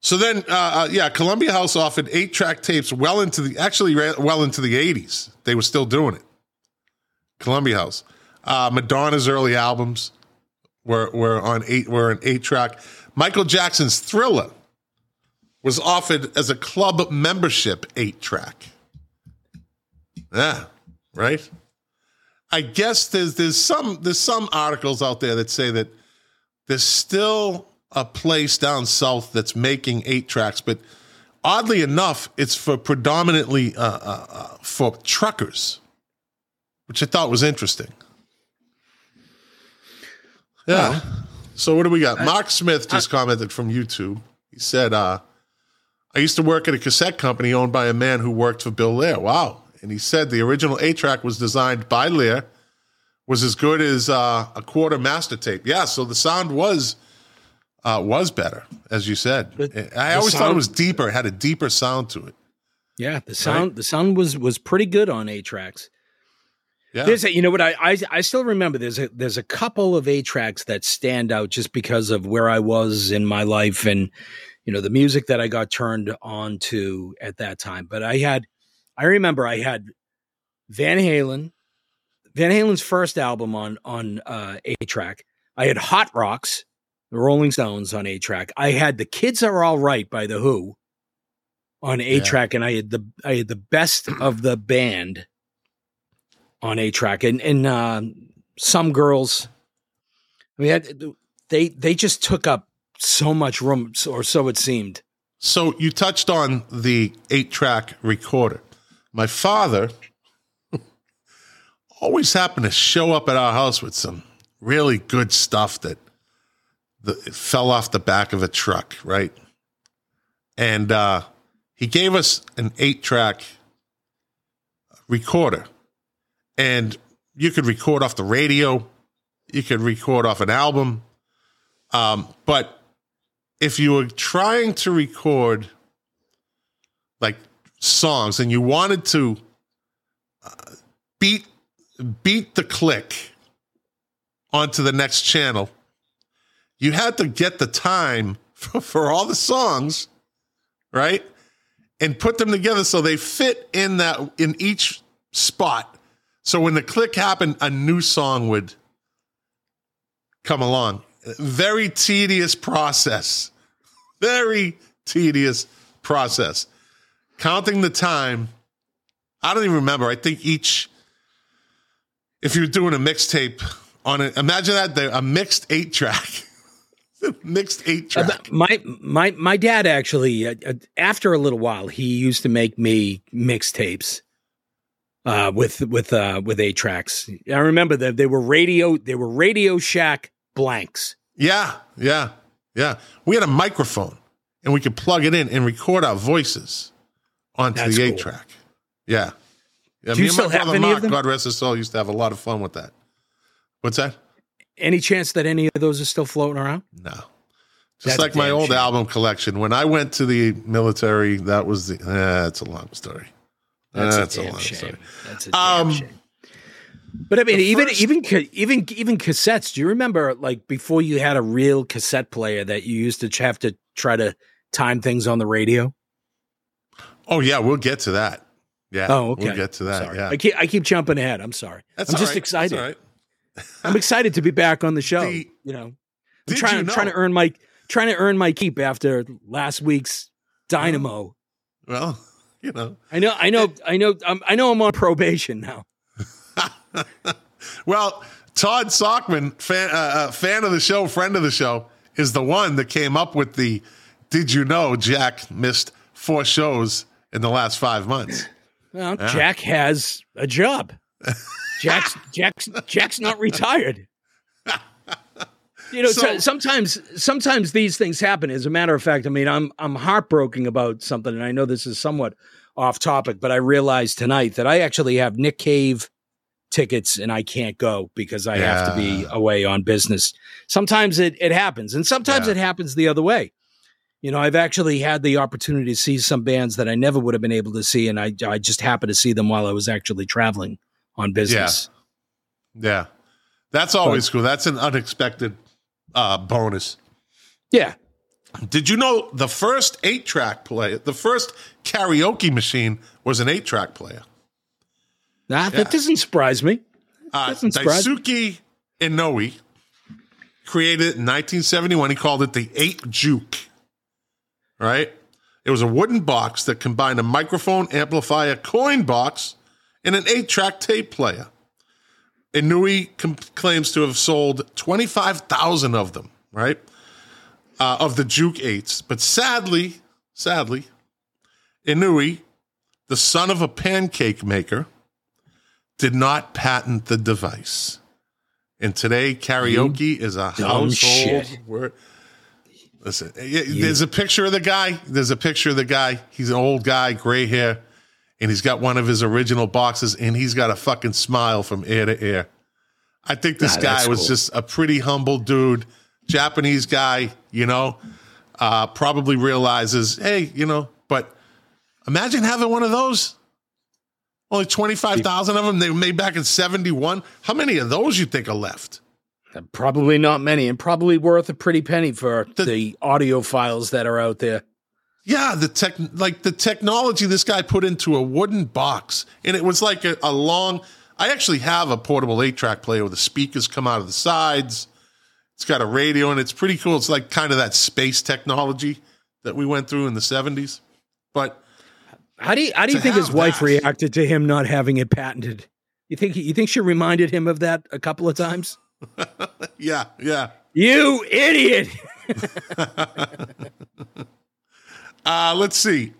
so then, uh, uh, yeah, Columbia House offered eight track tapes well into the, actually well into the 80s. They were still doing it. Columbia House. Uh, Madonna's early albums were, were on eight, were an eight track. Michael Jackson's Thriller was offered as a club membership eight track. Yeah, right? I guess there's there's some there's some articles out there that say that there's still a place down south that's making eight tracks, but oddly enough, it's for predominantly uh, uh, uh, for truckers, which I thought was interesting. Yeah. So what do we got? Mark Smith just commented from YouTube. He said, uh, "I used to work at a cassette company owned by a man who worked for Bill Lear. Wow." And he said the original eight track was designed by Lear, was as good as uh, a quarter master tape. Yeah, so the sound was uh, was better, as you said. I always thought it was deeper. It had a deeper sound to it. Yeah, the sound the sound was was pretty good on eight tracks. Yeah. There's a, you know what I, I I still remember there's a there's a couple of eight tracks that stand out just because of where I was in my life and you know the music that I got turned on to at that time. But I had I remember I had Van Halen, Van Halen's first album on on uh, eight track. I had Hot Rocks, the Rolling Stones on eight track. I had The Kids Are All Right by the Who on eight track, and I had the I had the best of the band on eight track, and and um some girls. I mean, they they just took up so much room, or so it seemed. So you touched on the eight track recorder. My father always happened to show up at our house with some really good stuff that the fell off the back of a truck, right? And uh, he gave us an eight track recorder, and you could record off the radio, you could record off an album, um, but if you were trying to record like songs and you wanted to uh, beat beat the click onto the next channel you had to get the time for, for all the songs right? And put them together so they fit in that in each spot so when the click happened a new song would come along very tedious process very tedious process counting the time. I don't even remember. I think each, if you're doing a mixtape on it, imagine that a mixed eight track, mixed eight track. Uh, my my my dad actually, uh, uh, after a little while, he used to make me mixtapes uh, with with uh, with eight tracks. I remember that they were radio. They were Radio Shack blanks. Yeah, yeah, yeah. We had a microphone, and we could plug it in and record our voices onto That's the eight cool. track. Yeah. Yeah, Do you me and my brother Mark, them? God rest his soul, used to have a lot of fun with that. What's that? Any chance that any of those are still floating around? No. Just That's like my old shame. album collection. When I went to the military, that was the. Eh, that's a long story. That's, a, damn long shame. That's a damn Um, shame. But I mean, even first- even even even cassettes. Do you remember like before you had a real cassette player that you used to have to try to time things on the radio? Oh yeah, we'll get to that. Yeah. Oh, okay. We'll get to that. Sorry. Yeah. I keep I keep jumping ahead. I'm sorry. That's I'm just right. excited. That's right. I'm excited to be back on the show. The- you know, I'm trying you know? trying to earn my trying to earn my keep after last week's Dynamo. Well, you know. I know, I know, I know, I'm, I know. I'm on probation now. Well, Todd Sockman, fan, uh, uh, fan of the show, friend of the show, is the one that came up with the. Did you know Jack missed four shows in the last five months? Well, Jack has a job. Jack's Jack's Jack's not retired. You know, So- so, sometimes sometimes these things happen. As a matter of fact, I mean, I'm I'm heartbroken about something, and I know this is somewhat off topic, but I realized tonight that I actually have Nick Cave tickets and I can't go because I have to be away on business. Sometimes it, it happens, and sometimes Yeah. it happens the other way. You know, I've actually had the opportunity to see some bands that I never would have been able to see, and I I just happened to see them while I was actually traveling on business. Yeah. That's always cool. That's an unexpected uh, bonus. Yeah. Did you know the first eight track player, the first karaoke machine was an eight track player? Nah, Yeah. that doesn't surprise me. Uh, Doesn't surprise. Daisuke Inoue created it in 1971. He called it the eight juke. Right? It was a wooden box that combined a microphone, amplifier, coin box, and an eight track tape player. Inui com- claims to have sold 25,000 of them, right? Uh, of the Juke 8s. But sadly, sadly, Inui, the son of a pancake maker, did not patent the device. And today, karaoke is a household shit. word. Listen, y- there's a picture of the guy. There's a picture of the guy. He's an old guy, gray hair, and he's got one of his original boxes, and he's got a fucking smile from ear to ear. I think this Nah, guy was cool. just a pretty humble dude, Japanese guy, you know, uh, probably realizes, hey, you know, but imagine having one of those. Only 25,000 of them they were made back in 71. How many of those you think are left? Probably not many, and probably worth a pretty penny for The- the, audio files that are out there. Yeah, the tech, like the technology this guy put into a wooden box, and it was like a, a long. I actually have a portable eight-track player where the speakers come out of the sides. It's got a radio, and it's pretty cool. It's like kind of that space technology that we went through in the seventies. But How do you how do you think his wife that- reacted to him not having it patented? You think you think she reminded him of that a couple of times? yeah, yeah. You idiot! Uh, let's see.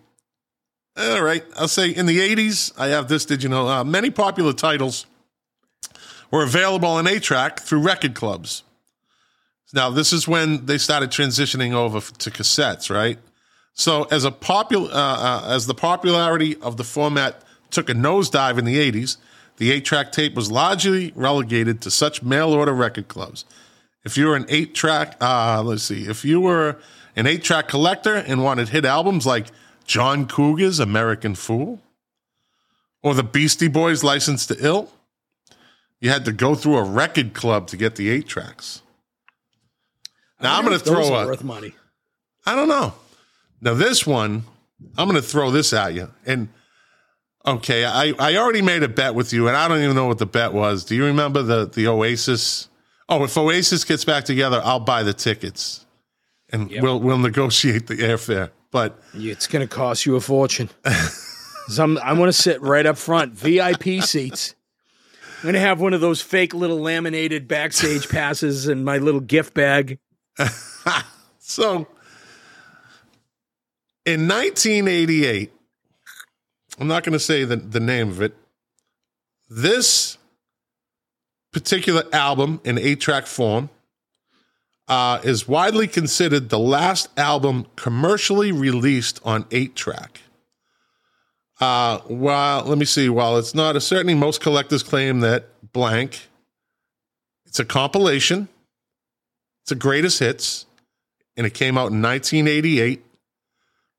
All right, I'll say in the '80s, I have this. Did you know? Uh, many popular titles were available on eight track through record clubs. Now, this is when they started transitioning over to cassettes, right? So, as a popular, uh, uh, as the popularity of the format took a nosedive in the '80s, the eight-track tape was largely relegated to such mail-order record clubs. If you were an eight-track, uh, let's see, if you were an eight-track collector and wanted hit albums like John Cougar's "American Fool" or the Beastie Boys' "License to Ill," you had to go through a record club to get the eight tracks. Now I'm going to throw a. worth money. I don't know. Now this one, I'm going to throw this at you. And okay, I I already made a bet with you, and I don't even know what the bet was. Do you remember the the Oasis? Oh, if Oasis gets back together, I'll buy the tickets, and Yep. we'll we'll negotiate the airfare. But It's going to cost you a fortune. I'm, I want to sit right up front, VIP seats. I'm going to have one of those fake little laminated backstage passes in my little gift bag. So in 1988, I'm not going to say the, the name of it. This particular album in eight track form uh, is widely considered the last album commercially released on eight track. Uh, while let me see, while it's not a certainly most collectors claim that blank, it's a compilation. It's a greatest hits and it came out in 1988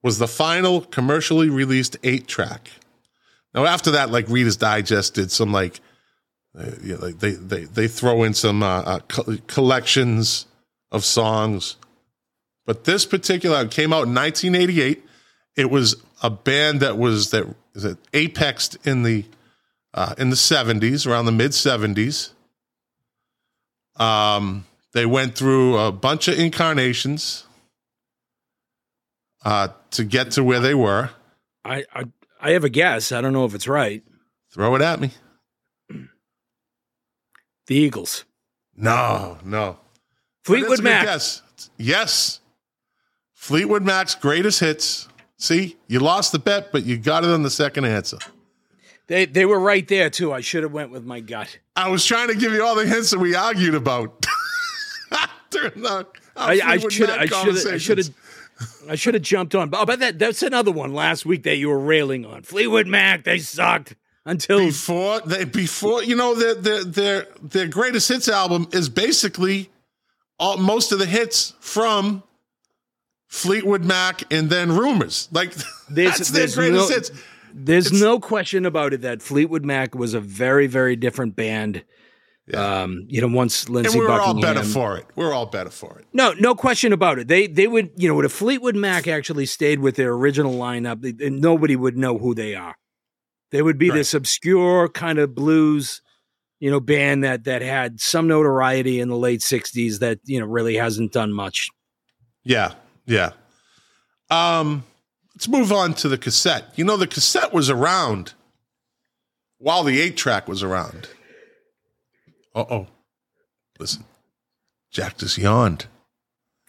was the final commercially released eight track now after that like reader's digest did some like, uh, yeah, like they, they they throw in some uh, uh, co- collections of songs but this particular came out in 1988 it was a band that was that that apexed in the uh, in the 70s around the mid 70s um they went through a bunch of incarnations uh, to get to where they were. I, I I have a guess. I don't know if it's right. Throw it at me. The Eagles. No, no. But Fleetwood that's a good Mac. Guess. Yes. Fleetwood Mac's greatest hits. See, you lost the bet, but you got it on the second answer. They they were right there too. I should have went with my gut. I was trying to give you all the hints that we argued about. The, I, I should I should I should have I should have jumped on. Oh, but that that's another one last week that you were railing on. Fleetwood Mac, they sucked until before they before you know their their their their greatest hits album is basically all most of the hits from Fleetwood Mac and then Rumors. Like There's- that's their there's greatest no- hits. There's It's- no question about it that Fleetwood Mac was a very, very different band. Um, you know, once And Lindsey we were all better for it. We're all better for it. no, no question about it. They they would, you know, if Fleetwood Mac actually stayed with their original lineup, they- nobody would know who they are. They would be Right. this obscure kind of blues, you know, band that that had some notoriety in the late '60s that you know really hasn't done much. Yeah, yeah. Um, let's move on to the cassette. You know, the cassette was around while the eight track was around. Uh oh. Listen, Jack just yawned.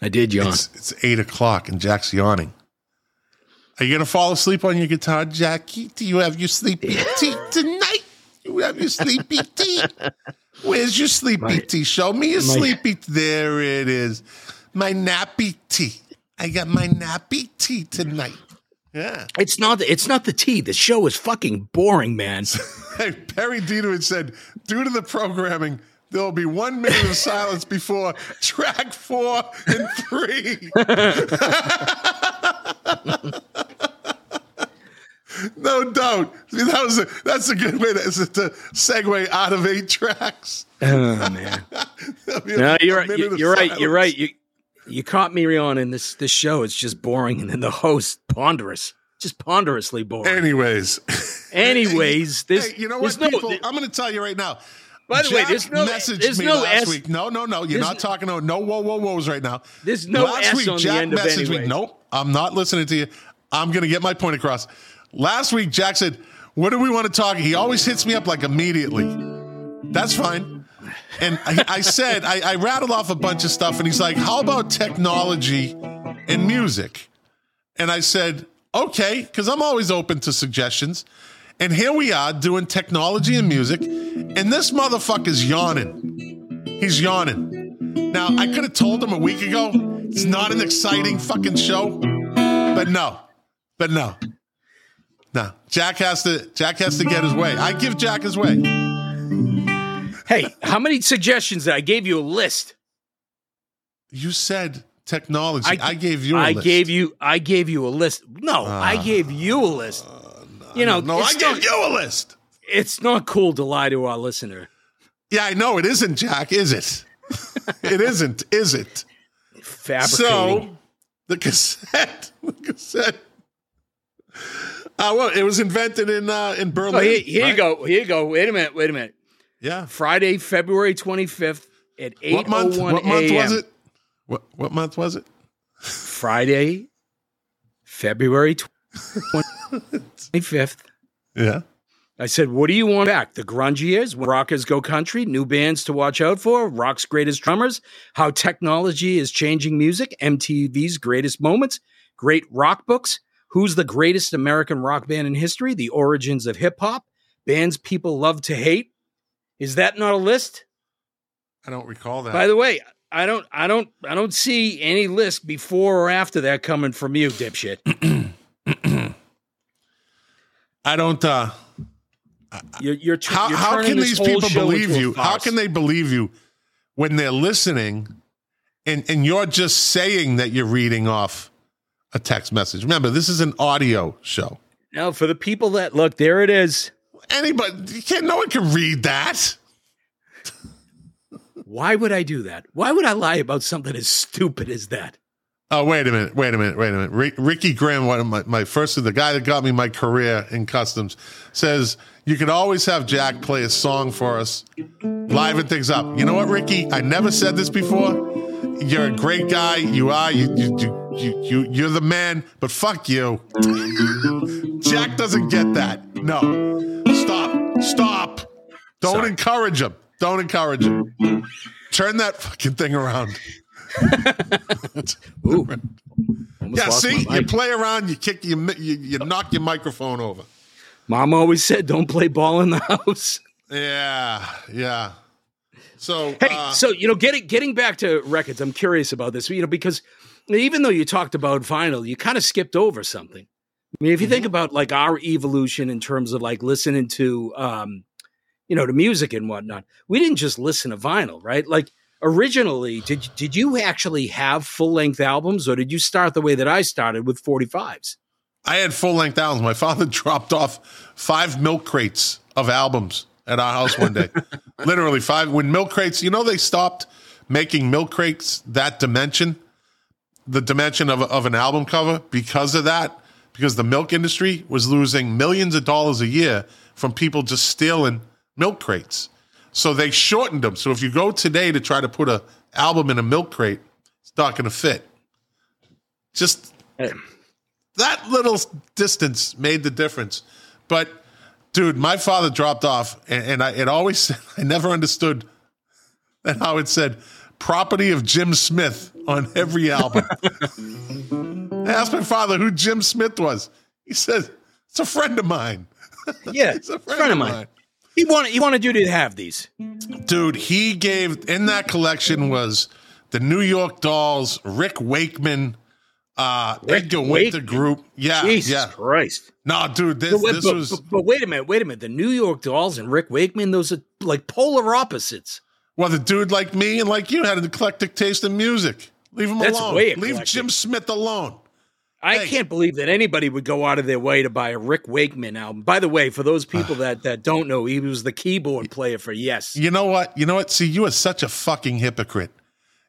I did, yawn. It's, it's eight o'clock and Jack's yawning. Are you gonna fall asleep on your guitar, Jackie? Do you have your sleepy tea tonight? Have your sleepy tea. Where's your sleepy My- tea? Show me your my- sleepy. There it is. My nappy tea. I got my nappy tea tonight. Yeah. It's not. It's not the tea. The show is fucking boring, man. Hey, Perry Dieterich said, due to the programming, there will be one minute of silence before track four and three. no doubt. That was a, that's a good way to, to segue out of eight tracks. oh man. No, you're right. You, of you're right. You're right. You you caught me on in this this show. It's just boring, and then the host ponderous, just ponderously boring. Anyways, Anyways, this hey, you know what, no- people? I'm going to tell you right now. By the way, Jack there's no- there's me no last S- week. No, no, no. You're not talking. No, no whoa, whoa, whoas right now. There's no last S week, on the Jack end of messaged me. Nope, I'm not listening to you. I'm going to get my point across. Last week, Jack said, "What do we want to talk?" He always hits me up like immediately. That's fine. And I, I said, I, I rattled off a bunch of stuff, and he's like, "How about technology and music?" And I said, "Okay," because I'm always open to suggestions. And here we are doing technology and music, and this motherfucker's yawning. He's yawning. Now, I could have told him a week ago it's not an exciting fucking show, but no, but no, no. Jack has to. Jack has to get his way. I give Jack his way. Hey, how many suggestions? did I gave you a list. You said technology. I, gave you. a I list. gave you. I gave you a list. No, I ah. gave you a list. you know, No, I gave not, you a list. it's not cool to lie to our listener. Yeah, I know it isn't, Jack. Is it? it isn't. Is it? Fabricating. So the cassette, the cassette. Uh, well, it was invented in uh, in Berlin. Oh, here, here you go. Here you go. Wait a minute. Wait a minute. Yeah. Friday, February 25th at 8 What month? What month was it? What what month was it? Friday, February 25th. Yeah. I said, What do you want back? The grunge years, when rockers go country, new bands to watch out for, rock's greatest drummers, how technology is changing music, MTV's greatest moments, great rock books, who's the greatest American rock band in history, the origins of hip hop, bands people love to hate. Is that not a list? I don't recall that. By the way, I don't I don't I don't see any list before or after that coming from you, dipshit. I don't. uh You're, you're, tr- How you're how can these people believe you? How can they believe you when they're listening, and and you're just saying that you're reading off a text message? Remember, this is an audio show. Now, for the people that look, there it is. Anybody, you can't. No one can read that. Why would I do that? Why would I lie about something as stupid as that? Oh, wait a minute. Wait a minute. Wait a minute. Rick, Ricky Graham, one of my, my first, the guy that got me my career in customs, says you can always have Jack play a song for us, liven things up. You know what, Ricky? I never said this before. You're a great guy. You are. You, you, you, you, you, you're the man, but fuck you. Jack doesn't get that. No. Stop. Stop. Don't Sorry. encourage him. Don't encourage him. Turn that fucking thing around. Ooh. Almost Yeah, see, you play around, you kick, you, you you knock your microphone over. Mom always said, "Don't play ball in the house." Yeah, yeah. So, Hey, uh, so you know, getting getting back to records, I'm curious about this. You know, because even though you talked about vinyl, you kind of skipped over something. I mean, if you think about like our evolution in terms of like listening to, um, you know, to music and whatnot, we didn't just listen to vinyl, right? Like originally, did did you actually have full length albums, or did you start the way that I started with 45s? I had full length albums. My father dropped off five milk crates of albums at our house one day. Literally five. When milk crates, you know, they stopped making milk crates that dimension, the dimension of, of an album cover because of that, because the milk industry was losing millions of dollars a year from people just stealing milk crates. So they shortened them. So if you go today to try to put a album in a milk crate, it's not going to fit. Just that little distance made the difference. But dude, my father dropped off, and, and I it always I never understood that how it said property of Jim Smith on every album. I asked my father who Jim Smith was. He said it's a friend of mine. Yeah, It's a friend, of mine. He wanted he wanted you to have these. Dude, he gave in that collection was the New York Dolls, Rick Wakeman, uh, Rick Edgar Winter Wakeman? Group. Yeah, Jesus yeah. Christ! No, dude, this, But, this but- was but- but wait a minute, wait a minute. The New York Dolls and Rick Wakeman, those are like polar opposites. well, the dude like me and like you had an eclectic taste in music. Leave him That's alone. Leave. Jim Smith alone. I Hey. can't believe that anybody would go out of their way to buy a Rick Wakeman album. By the way, for those people that, that don't know, he was the keyboard player for Yes. You know what? You know what? See, you are such a fucking hypocrite.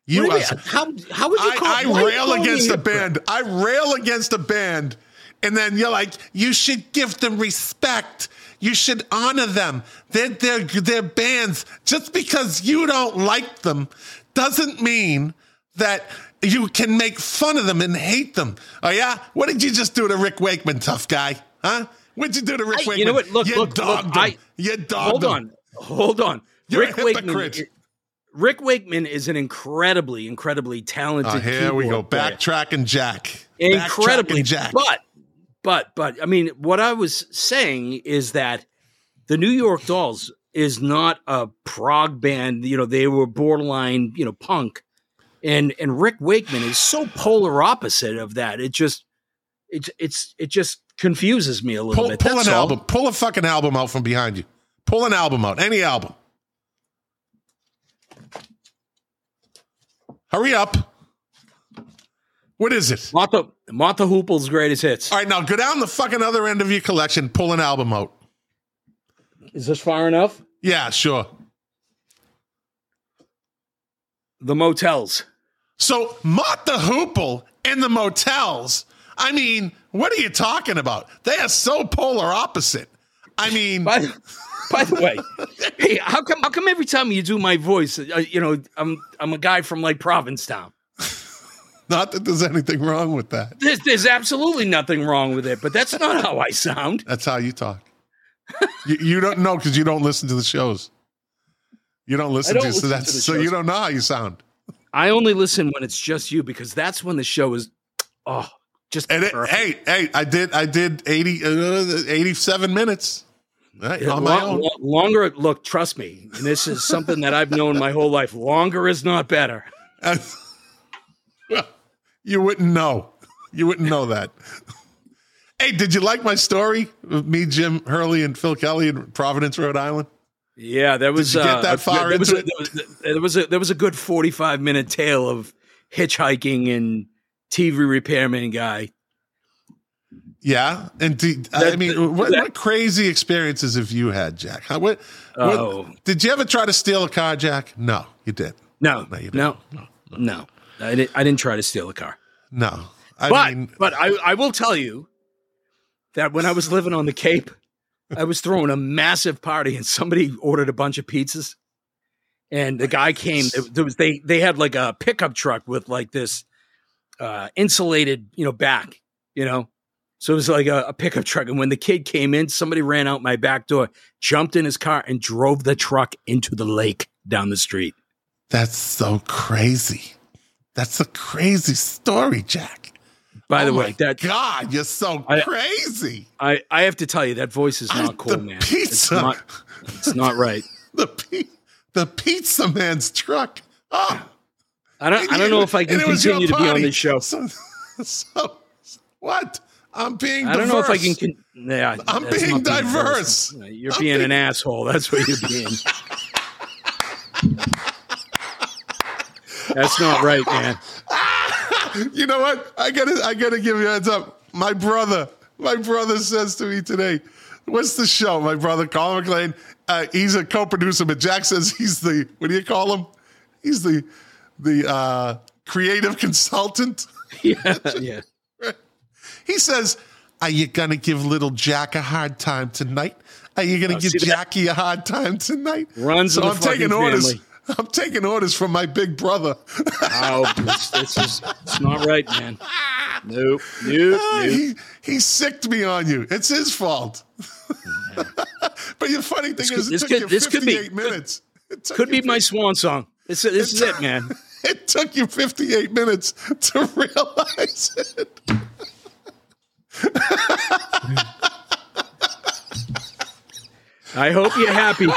You are. how how would you I, call? I you rail against a band. I rail against a band, and then you're like, you should give them respect. You should honor them. They're they're they're bands. Just because you don't like them doesn't mean that you can make fun of them and hate them. Oh yeah, what did you just do to Rick Wakeman, tough guy? Huh? What'd you do to Rick I- Wakeman? you know what? Look, you look, dogged look, him. I- you dogged Hold him. on, hold on. You're Rick Wakeman. Rick Wakeman is an incredibly, incredibly talented. Oh, here we go. Backtracking Jack. incredibly Backtracking Jack. But, but, but, I mean, what I was saying is that the New York Dolls is not a prog band. You know, they were borderline, you know, punk, and and Rick Wakeman is so polar opposite of that. It just it it's it just confuses me a little Pull, bit. pull That's an all. album. Pull a fucking album out from behind you. Pull an album out. Any album. Hurry up. What is it? Martha Mott the Hoople's greatest hits. All right, now go down the fucking other end of your collection. Pull an album out. Is this far enough? Yeah, sure. The Motels. So Mott the Hoople and the motels. I mean, what are you talking about? They are so polar opposite. I mean, By, by the way, hey, how come how come every time you do my voice, uh, you know, I'm I'm a guy from like Provincetown. Not that there's anything wrong with that. There's there's absolutely nothing wrong with it, but that's not how I sound. That's how you talk. you, you don't know because you don't listen to the shows. You don't listen don't to, so listen that's to the so you don't know how you sound. I only listen when it's just you because that's when the show is oh just And it, perfect. hey, hey, I did, I did 80, uh, 87 minutes right, Yeah, on my lo- own. lo- longer look, trust me, and this is something that I've known my whole life. Longer is not better. you wouldn't know. You wouldn't know that. hey, did you like my story of me, Jim Hurley, and Phil Kelly in Providence, Rhode Island? Yeah, there was you get uh, that far there was, into a, there, was, there was a there was a good forty five minute tale of hitchhiking and TV repairman guy. Yeah, and do, I mean, what, that- what crazy experiences have you had, Jack? How, what, what- Oh. did you ever try to steal a car, Jack? No, you did. No, No, you no, no, I didn't. I didn't try to steal a car, No, I but mean, but I I will tell you that when I was living on the Cape, I was throwing a massive party and somebody ordered a bunch of pizzas, and the guy came. There was they they had like a pickup truck with like this uh, insulated you know back, you know. So it was like a, a pickup truck, and when the kid came in, somebody ran out my back door, jumped in his car, and drove the truck into the lake down the street. that's so crazy. That's a crazy story, Jack. By oh the my way, that God, you're so I- crazy. I, I have to tell you that voice is I- not cool, the man. It's pizza. not, it's not right. The pi- the pizza man's truck. Oh, I don't I don't know if I can And it was your continue to be on this show. So, so what? I'm being. I don't know if I can. Con- yeah, I'm being not diverse. You're I'm being being- an asshole. That's what you're being. that's not right, man. You know what? I gotta I gotta give you a heads up. My brother, my brother says to me today, "What's the show?" My brother, Colin McLean. Uh, he's a co-producer, but Jack says he's the what do you call him? He's the the uh, creative consultant. Yeah, yeah. He says, "Are you gonna give little Jack a hard time tonight? Are you gonna Oh, give see that- Jackie a hard time tonight?" Runs so I'm taking orders. family. I'm taking orders from my big brother. Oh, this, this is it's not right, man. Nope, nope, Ah, nope. he he sicked me on you. It's his fault. but the funny thing This is, could- it took could- you this could be- 58 minutes. It Could you be my swan song. This, this is it, man. It took you 58 minutes to realize it. I hope you're happy.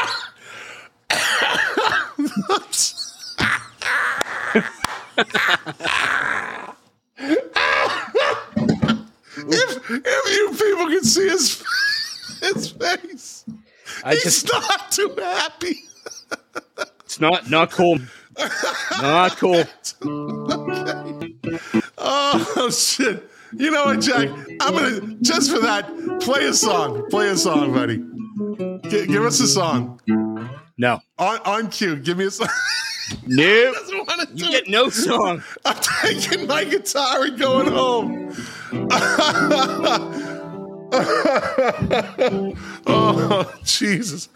If, if you people could see his his face, I he's just not too happy. it's not not cool. Not cool. Oh shit! You know what, Jack? I'm gonna just for that play a song. Play a song, buddy. G- give us a song No. on on cue. Give me a song. Nope. doesn't want to You get no song. I'm taking my guitar and going home. oh Jesus!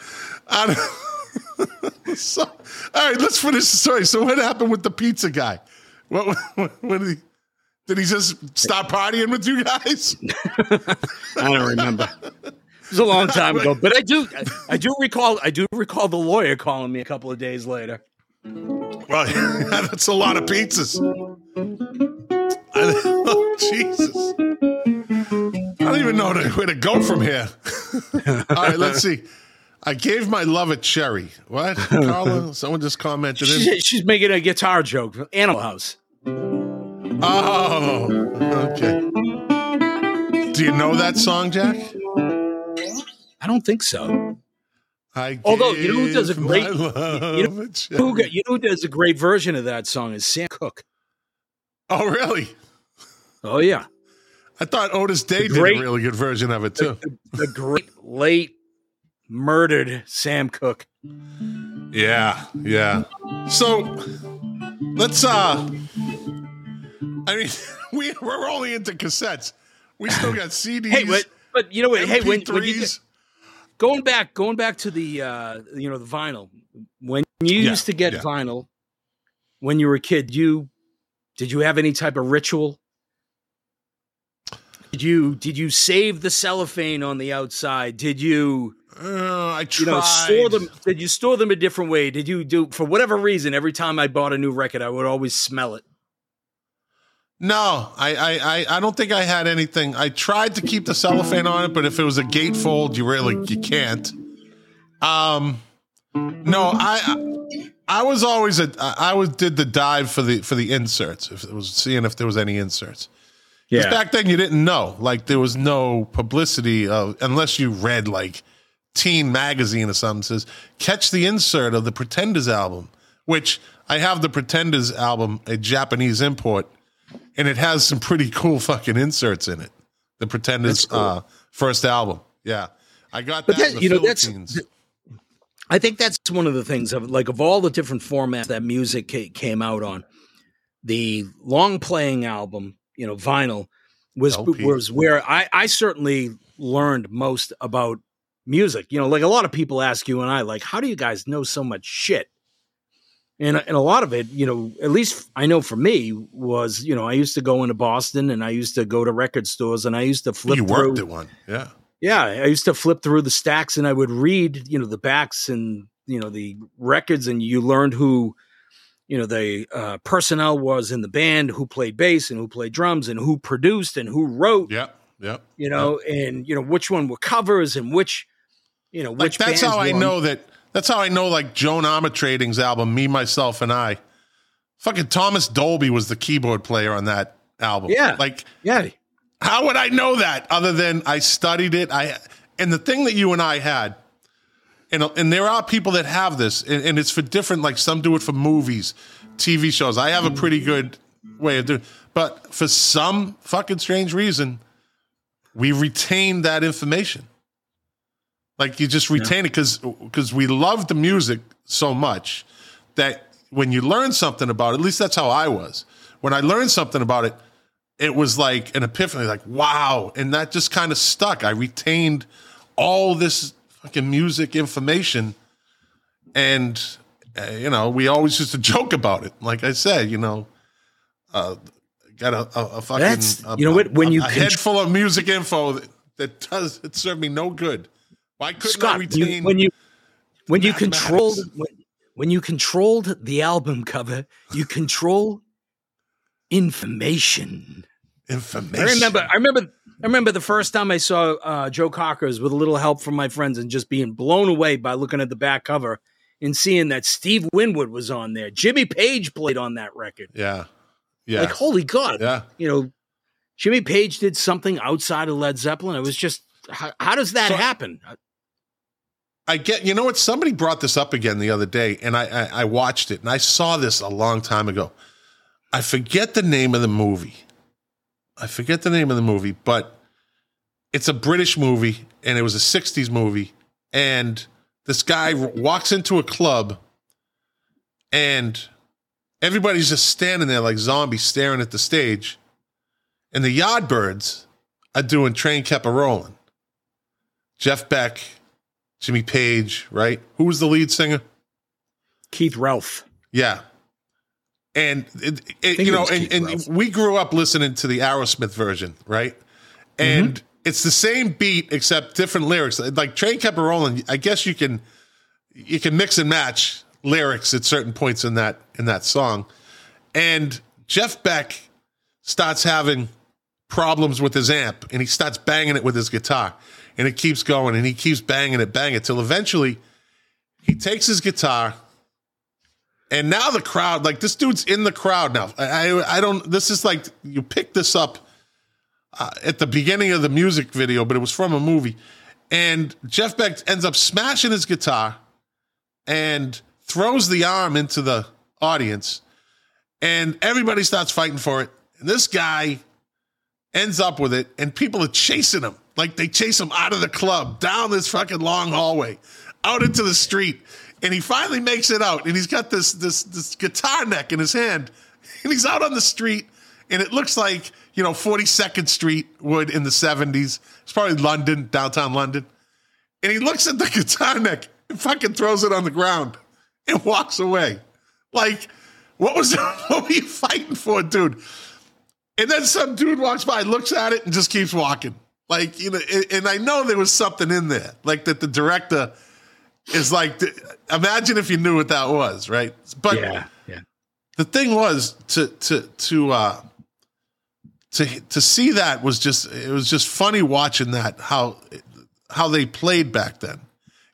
I don't- so, all right, let's finish the story. So, what happened with the pizza guy? What? What, what did he? Did he just stop partying with you guys? I don't remember. It was a long time ago, but I do. I do recall. I do recall the lawyer calling me a couple of days later. Well, that's a lot of pizzas. I, oh, Jesus. I don't even know where to go from here. All right, let's see. I gave my love a cherry. What, Carla? Someone just commented. In. She's, she's making a guitar joke. Animal House. Oh, okay. Do you know that song, Jack? I don't think so. I Although, you know who does a great- you know Who, you know who does a great version of that song is Sam Cooke. Oh, really? Oh yeah, I thought Otis Day did a really good version of it too. the great late murdered Sam Cooke. Yeah, yeah. So let's uh I mean we we're only into cassettes. We still got CDs. Hey, but but you know what? Hey, when, when you MP3s. Going back going back to the uh you know the vinyl. When you Yeah, used to get yeah. vinyl when you were a kid you did you have any type of ritual? Did you did you save the cellophane on the outside? Did you Uh, I you tried. know store them did you store them a different way? Did you do for whatever reason every time i bought a new record i would always smell it No, I, I, I, don't think I had anything. I tried to keep the cellophane on it, but if it was a gatefold, you really you can't. Um, no, I, I, was always a, I was did the dive for the for the inserts. If it was seeing if there was any inserts. 'Cause back then you didn't know. Like there was no publicity of unless you read like Teen Magazine or something says catch the insert of the Pretenders album, which I have the Pretenders album, a Japanese import, and it has some pretty cool fucking inserts in it. The Pretenders uh, first album, yeah, I got that. that- in the you know, that's-. I think that's one of the things of like of all the different formats that music ca- came out on. The long playing album, you know, vinyl was LP. was where I I certainly learned most about music. You know, like a lot of people ask you and I like, how do you guys know so much shit? And and a lot of it, you know, at least I know for me was, you know, I used to go into Boston and I used to go to record stores and I used to flip you through worked at one, yeah. yeah, I used to flip through the stacks and I would read, you know, the backs and you know the records, and you learned who, you know, the uh, personnel was in the band, who played bass and who played drums, and who produced and who wrote, Yep, yep. you know, and you know which one were covers and which, you know, Like which that's how I know that. That's how I know. Like Joan Armatrading's album, "Me, Myself, and I." Fucking Thomas Dolby was the keyboard player on that album. Yeah. like Yeah, how would I know that other than I studied it? I and the thing that you and I had, and and there are people that have this, and, and it's for different. Like some do it for movies, TV shows. I have a pretty good way of doing, but for some fucking strange reason, we retain that information. Like you just retain it because because we love the music so much that when you learn something about it, at least that's how I was. When I learned something about it, it was like an epiphany, like wow, and that just kind of stuck. I retained all this fucking music information, and uh, you know, we always used to joke about it. Like I said, you know, uh, got a, a, a fucking That's- you know what, when a- you a con- head full of music info that, that does it served me no good. Why couldn't I Scott, retain? you, when you when you controlled when, when you controlled the album cover, you control information. information. I remember. I remember. I remember the first time I saw uh, Joe Cockers with a little help from my friends and just being blown away by looking at the back cover and seeing that Steve Winwood was on there. Jimmy Page played on that record. Yeah, yeah, Like, holy God! yeah. You know, Jimmy Page did something outside of Led Zeppelin. It was just how, how does that So- happen? I get, you know what? Somebody brought this up again the other day, and I, I, I watched it, and I saw this a long time ago. I forget the name of the movie. I forget the name of the movie, but it's a British movie, and it was a '60s movie. And this guy walks into a club, and everybody's just standing there like zombies, staring at the stage. And the Yardbirds are doing "Train Kept a Rolling." Jeff Beck, Jimmy Page, right? Who was the lead singer? Keith Relf. Yeah. And it, it, you know, and, and we grew up listening to the Aerosmith version, right? And mm-hmm. it's the same beat except different lyrics. Like Train Kept a Rolling, I guess you can you can mix and match lyrics at certain points in that in that song. And Jeff Beck starts having problems with his amp and he starts banging it with his guitar. And it keeps going, and he keeps banging it, banging it till eventually he takes his guitar. And now the crowd, like this dude's in the crowd now. I, I, don't. This is like you pick this up uh, at the beginning of the music video, but it was from a movie. And Jeff Beck ends up smashing his guitar and throws the arm into the audience, and everybody starts fighting for it. And this guy ends up with it, and people are chasing him. Like they chase him out of the club, down this fucking long hallway, out into the street. And he finally makes it out, and he's got this this this guitar neck in his hand, and he's out on the street, and it looks like you know 42nd Street would in the 70s. It's probably London, downtown London. And he looks at the guitar neck and fucking throws it on the ground and walks away. Like, what was what were you fighting for, dude? And then some dude walks by, looks at it, and just keeps walking. Like, you know, and, and I know there was something in there, like that the director is like, imagine if you knew what that was, right? But yeah, yeah. the thing was to to to uh to to see that was just it was just funny watching that how how they played back then.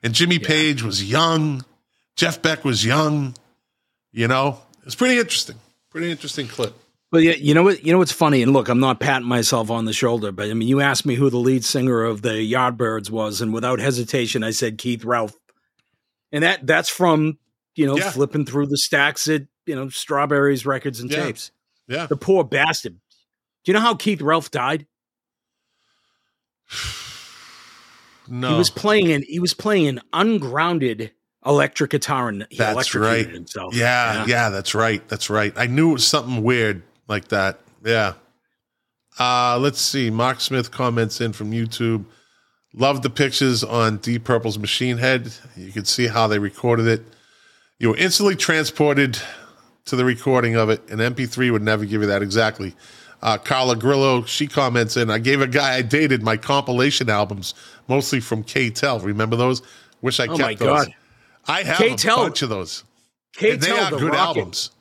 And Jimmy Page was young, Jeff Beck was young, you know. It's pretty interesting. Pretty interesting clip. But yeah, you know what? You know what's funny? And look, I'm not patting myself on the shoulder, but I mean, you asked me who the lead singer of the Yardbirds was, and without hesitation, I said Keith Relf. And that that's from you know Yeah. flipping through the stacks at you know Strawberries records and Yeah. tapes. Yeah. The poor bastard. Do you know how Keith Relf died? No. He was playing an he was playing an ungrounded electric guitar and he That's electrocuted right. himself. Yeah, yeah, that's right. That's right. I knew it was something weird like that. Yeah. Uh, let's see. Mark Smith comments in from YouTube. Love the pictures on Deep Purple's Machine Head. You can see how they recorded it. You were instantly transported to the recording of it. An MP3 would never give you that exactly. Uh, Carla Grillo, she comments in, I gave a guy I dated my compilation albums, mostly from K-Tel. Remember those? Wish I Oh kept my those. God. I have K-Tel. a bunch of those. K And they are the good rock albums.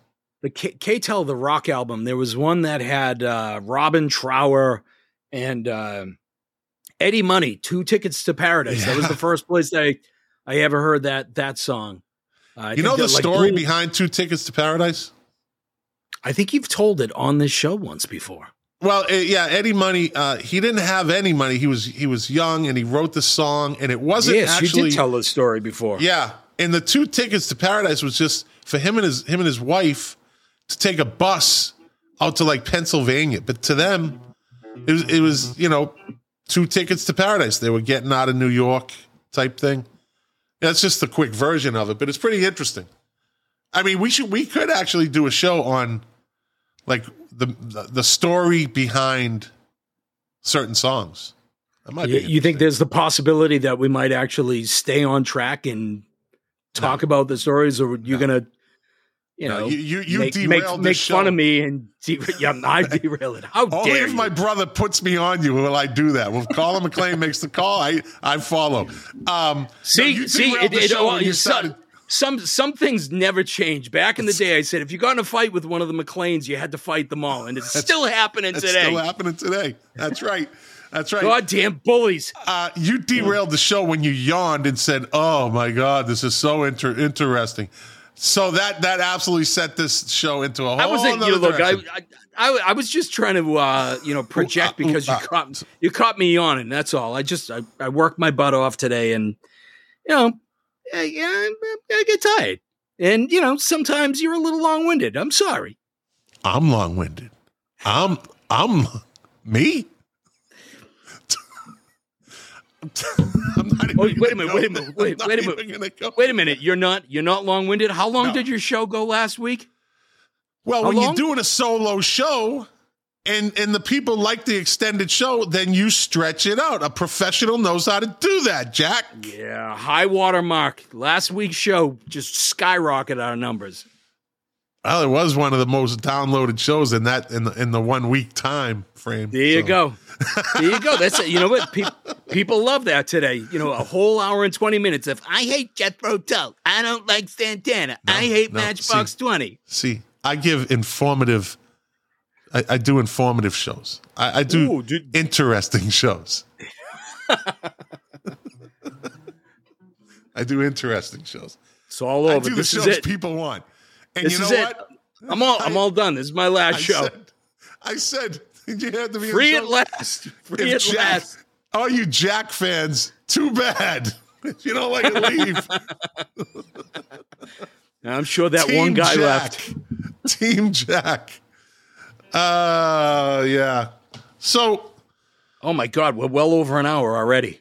The K-Tel the rock album. There was one that had uh, Robin Trower and uh, Eddie Money, two tickets to paradise. That was the first place I, I ever heard that that song. Uh, You know the that, like, story blew- behind Two Tickets to Paradise? I think you've told it on this show once before. Well, eh, yeah, Eddie Money. Uh, he didn't have any money. He was he was young, and he wrote the song, and it wasn't yes, actually. you did tell the story before. Yeah, and the two tickets to Paradise was just for him and his him and his wife to take a bus out to like Pennsylvania. But to them, it was it was you know two tickets to Paradise. They were getting out of New York type thing. That's just the quick version of it, but it's pretty interesting. I mean, we should we could actually do a show on like the the, story behind certain songs. That might You, be you think there's the possibility that we might actually stay on track and talk about the stories, or you're gonna, you No, know, you- you- you make, make, derailed make this fun show. of me and de- yeah, I derail it. How Only dare if you? my brother puts me on you will I do that. When Colin McLean makes the call, I I follow. Um, See, no, you see, it, it, well, you some, started- some some things never change. Back in the day, I said if you got in a fight with one of the McLeans, you had to fight them all, and it's still happening It's today. still happening today. That's right. That's right. Goddamn bullies! Uh, you derailed the show when you yawned and said, "Oh my God, this is so inter- interesting." So that that absolutely set this show into a whole. I wasn't. You look, I. I, I, was just trying to, uh, you know, project uh, because you uh. caught you caught me yawning. That's all. I just I, I worked my butt off today, and you know, I, I get tired, and you know, sometimes you're a little long winded. I'm sorry. I'm long winded. I'm I'm me. I'm not even Oh, wait a minute, wait a minute, wait- wait a minute. Wait a minute. You're not you're not long winded. How long No. did your show go last week? Well, How when long? you're doing a solo show and and the people like the extended show, then you stretch it out. A professional knows how to do that, Jack. Yeah, high water mark. Last week's show just skyrocketed our numbers. Well, it was one of the most downloaded shows in that in the, in the one week time frame. There you So, go. There you go. That's it. You know what? Pe- people love that today. You know, a whole hour and 20 minutes of I hate Jethro Tull. I don't like Santana. I hate no, Matchbox see. 20. See, I give informative. I, I do informative shows. I, I do Ooh, interesting shows. I do interesting shows. It's all I over. do the This is shows it. people want. And This you know is it. what? I'm all. I'm all done. This is my last I show. said, I said, you have to be Free at last. Free If at Jack- last. All you Jack fans, too bad. you don't like to leave. I'm sure that Team one guy Jack. left. Team Jack. Uh yeah. So Oh my God, we're well over an hour already.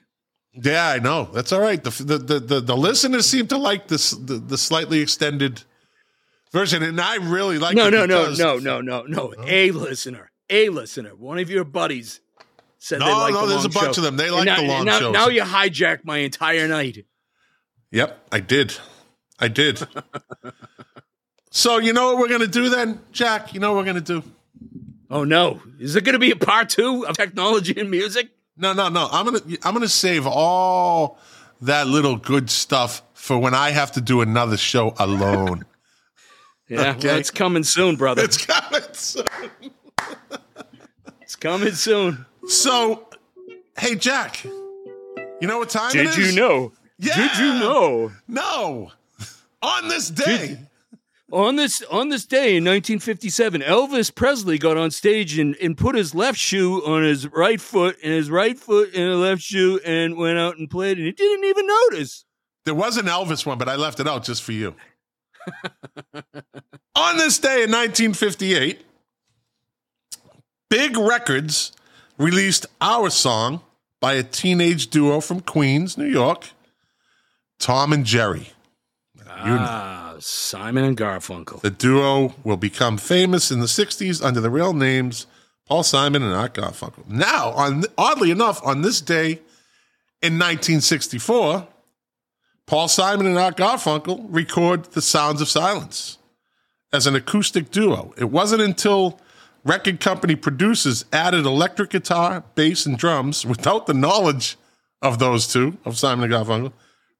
yeah, I know. That's all right. The the the, the, listeners seem to like this the, the slightly extended version, and I really like No, it no, no, because- no, no, no, no. A listener, a listener, one of your buddies said they No, like no, the there's a bunch show. of them. They like now, the long now, shows. Now you hijacked my entire night. Yep, I did. I did. so you know what we're gonna do then, Jack? You know what we're gonna do? Oh no, is there going to be a part two of technology and music? No, no, no. I'm gonna I'm gonna save all that little good stuff for when I have to do another show alone. Yeah, Okay. well, it's coming soon, brother. it's coming soon. It's coming soon. So, hey Jack, you know what time it Did is? you know? Yeah. Did you know? No. On this day, On this on this day in 1957, Elvis Presley got on stage and, and put his left shoe on his right foot and his right foot in the left shoe and went out and played and he didn't even notice. there was an Elvis one, but I left it out just for you. On this day in 1958, Big Records released our song by a teenage duo from Queens, New York, Tom and Jerry. Ah, Simon and Garfunkel. The duo will become famous in the 60s under the real names Paul Simon and Art Garfunkel. Now, on oddly enough, on this day in 1964, Paul Simon and Art Garfunkel record The Sounds of Silence as an acoustic duo. It wasn't until record company producers added electric guitar, bass, and drums without the knowledge of those two, of Simon and Garfunkel,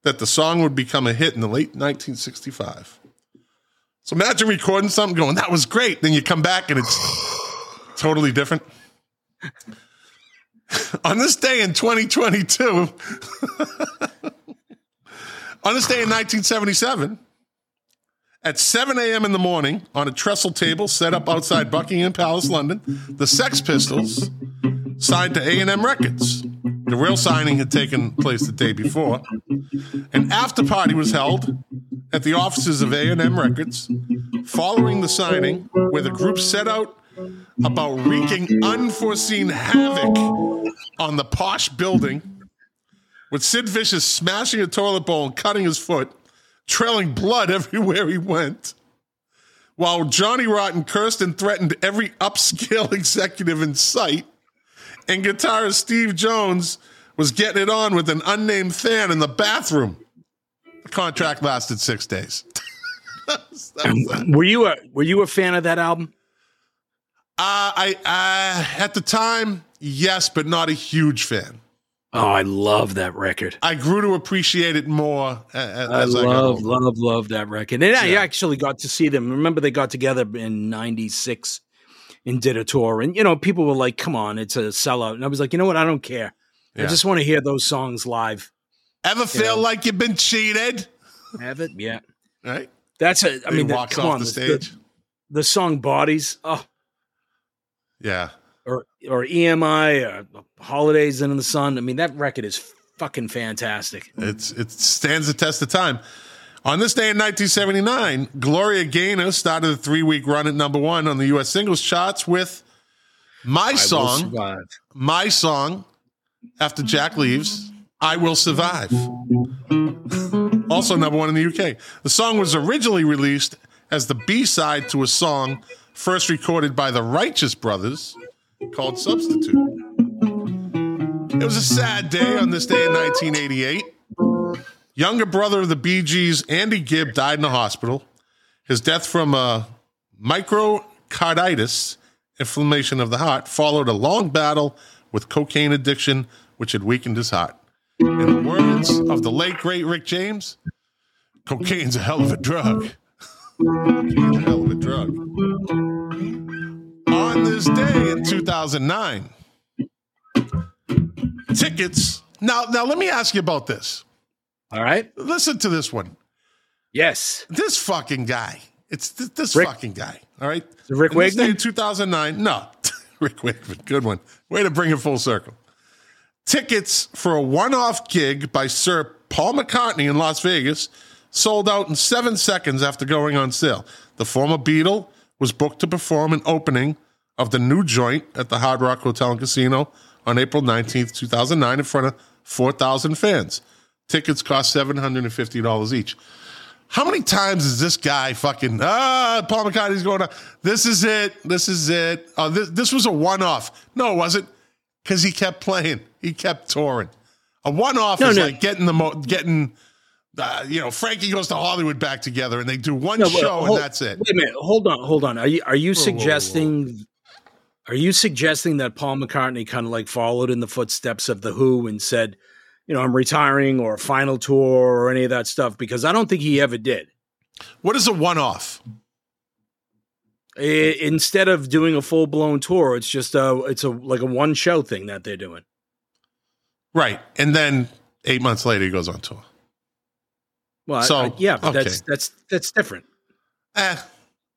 that the song would become a hit in the late 1965. So imagine recording something going, that was great. Then you come back and it's totally different. On this day in 2022, on this day in 1977, at 7 a.m. in the morning, on a trestle table set up outside Buckingham Palace, London, the Sex Pistols signed to A&M Records. The real signing had taken place the day before. An after party was held at the offices of A&M Records following the signing, where the group set out about wreaking unforeseen havoc on the posh building, with Sid Vicious smashing a toilet bowl and cutting his foot, trailing blood everywhere he went. While Johnny Rotten cursed and threatened every upscale executive in sight, and guitarist Steve Jones was getting it on with an unnamed fan in the bathroom. The contract lasted six days. That was that. Were you a were you a fan of that album? Uh, I uh, at the time, yes, but not a huge fan. Oh, I love that record. I grew to appreciate it more I as I, love, older. love, love that record. And I Yeah. actually got to see them. Remember, they got together in '96 and did a tour. And you know, people were like, "Come on, it's a sellout." And I was like, "You know what? I don't care. I just want to hear those songs live." Ever feel know. like you've been cheated? Have it? Yeah. Right? That's a. I mean, the, walks come off on, the the, stage. the song "Bodies," oh, yeah. Or or EMI, or uh, "Holidays in the Sun." I mean, that record is fucking fantastic. It's it stands the test of time. On this day in 1979, Gloria Gaynor started a three-week run at number one on the U.S. singles charts with "My I Song." My song, after Jack leaves, "I Will Survive." also number one in the UK. The song was originally released as the B-side to a song first recorded by the Righteous Brothers called "Substitute." It was a sad day on this day in 1988. Younger brother of the Bee Gees, Andy Gibb, died in a hospital. His death from a myocarditis, inflammation of the heart, followed a long battle with cocaine addiction, which had weakened his heart. In the words of the late, great Rick James, cocaine's a hell of a drug. cocaine's a hell of a drug. On this day in 2009, tickets. Now, now let me ask you about this. All right. Listen to this one. Yes. This fucking guy. It's th- this Rick- fucking guy. All right. Rick In day in 2009. No, Rick Wakeman. Good one. Way to bring it full circle. Tickets for a one-off gig by Sir Paul McCartney in Las Vegas sold out in seven seconds after going on sale. The former Beatle was booked to perform an opening of the new joint at the Hard Rock Hotel and Casino on April 19th, 2009, in front of 4,000 fans. Tickets cost $750 each. How many times is this guy fucking ah Paul McCartney's going on? This is it. This is it. Oh, this this was a one off. No, it wasn't because he kept playing. He kept touring. A one off No, is no. like getting the mo- getting. Uh, you know, Frankie goes to Hollywood back together, and they do one No, show, hold- and that's it. Wait a minute. Hold on. Hold on. Are you are you whoa, whoa. suggesting? Are you suggesting that Paul McCartney kind of like followed in the footsteps of the Who and said, you know, I'm retiring or a final tour or any of that stuff? Because I don't think he ever did. What is a one off? Instead of doing a full blown tour, it's just a it's a like a one show thing that they're doing. Right, and then eight months later, he goes on tour. Well, I- So, I- yeah, but okay. that's that's that's different. Eh,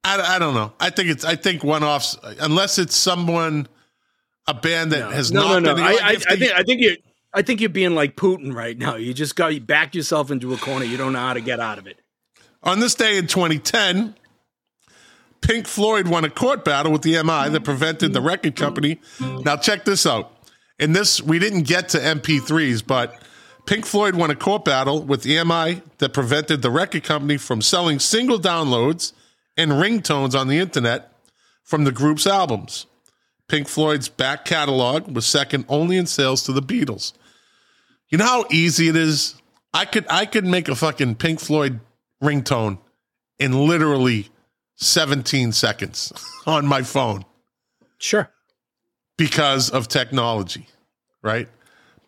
I, I don't know. I think it's I think one offs unless it's someone a band that No, has no, not no, no. been. I, I, if I think I think you I think you're being like Putin right now. You just got you backed yourself into a corner. You don't know how to get out of it. On this day in 2010, Pink Floyd won a court battle with the EMI that prevented the record company. Now, check this out. In this, we didn't get to MP3s, but Pink Floyd won a court battle with the EMI that prevented the record company from selling single downloads and ringtones on the internet from the group's albums. Pink Floyd's back catalog was second only in sales to the Beatles. You know how easy it is? I could I could make a fucking Pink Floyd ringtone in literally 17 seconds on my phone Sure. because of technology, right?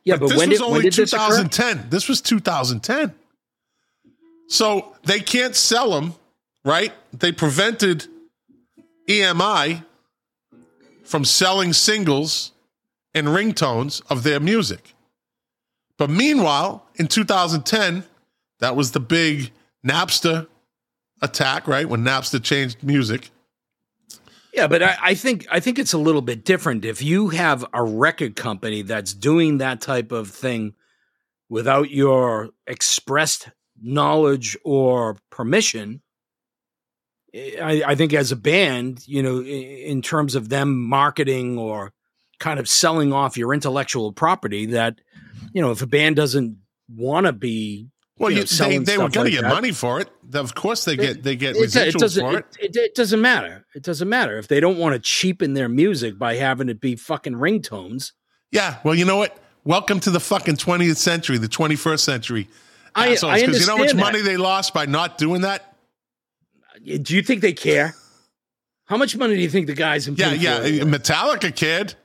Yeah, but, this when was did only when did this 2010. This, was 2010. So they can't sell them, right? They prevented EMI from selling singles and ringtones of their music. But meanwhile, in 2010, that was the big Napster attack, right? When Napster changed music. Yeah, but I, I think I think it's a little bit different. If you have a record company that's doing that type of thing without your expressed knowledge or permission, I, I think as a band, you know, in terms of them marketing or kind of selling off your intellectual property, that you know, if a band doesn't want to be Well, you know, you, they, they were going like to get that. money for it. Of course, they get they get it, residuals it for it. it, it, it doesn't matter it doesn't matter if they don't want to cheapen their music by having it be fucking ringtones Yeah. Well, you know what? Welcome to the fucking 20th century, the 21st century. I- assholes, I you know how much that. money they lost by not doing that? Do you think they care how much money do you think the guys in Yeah, Pink yeah. Floyd- Metallica kid.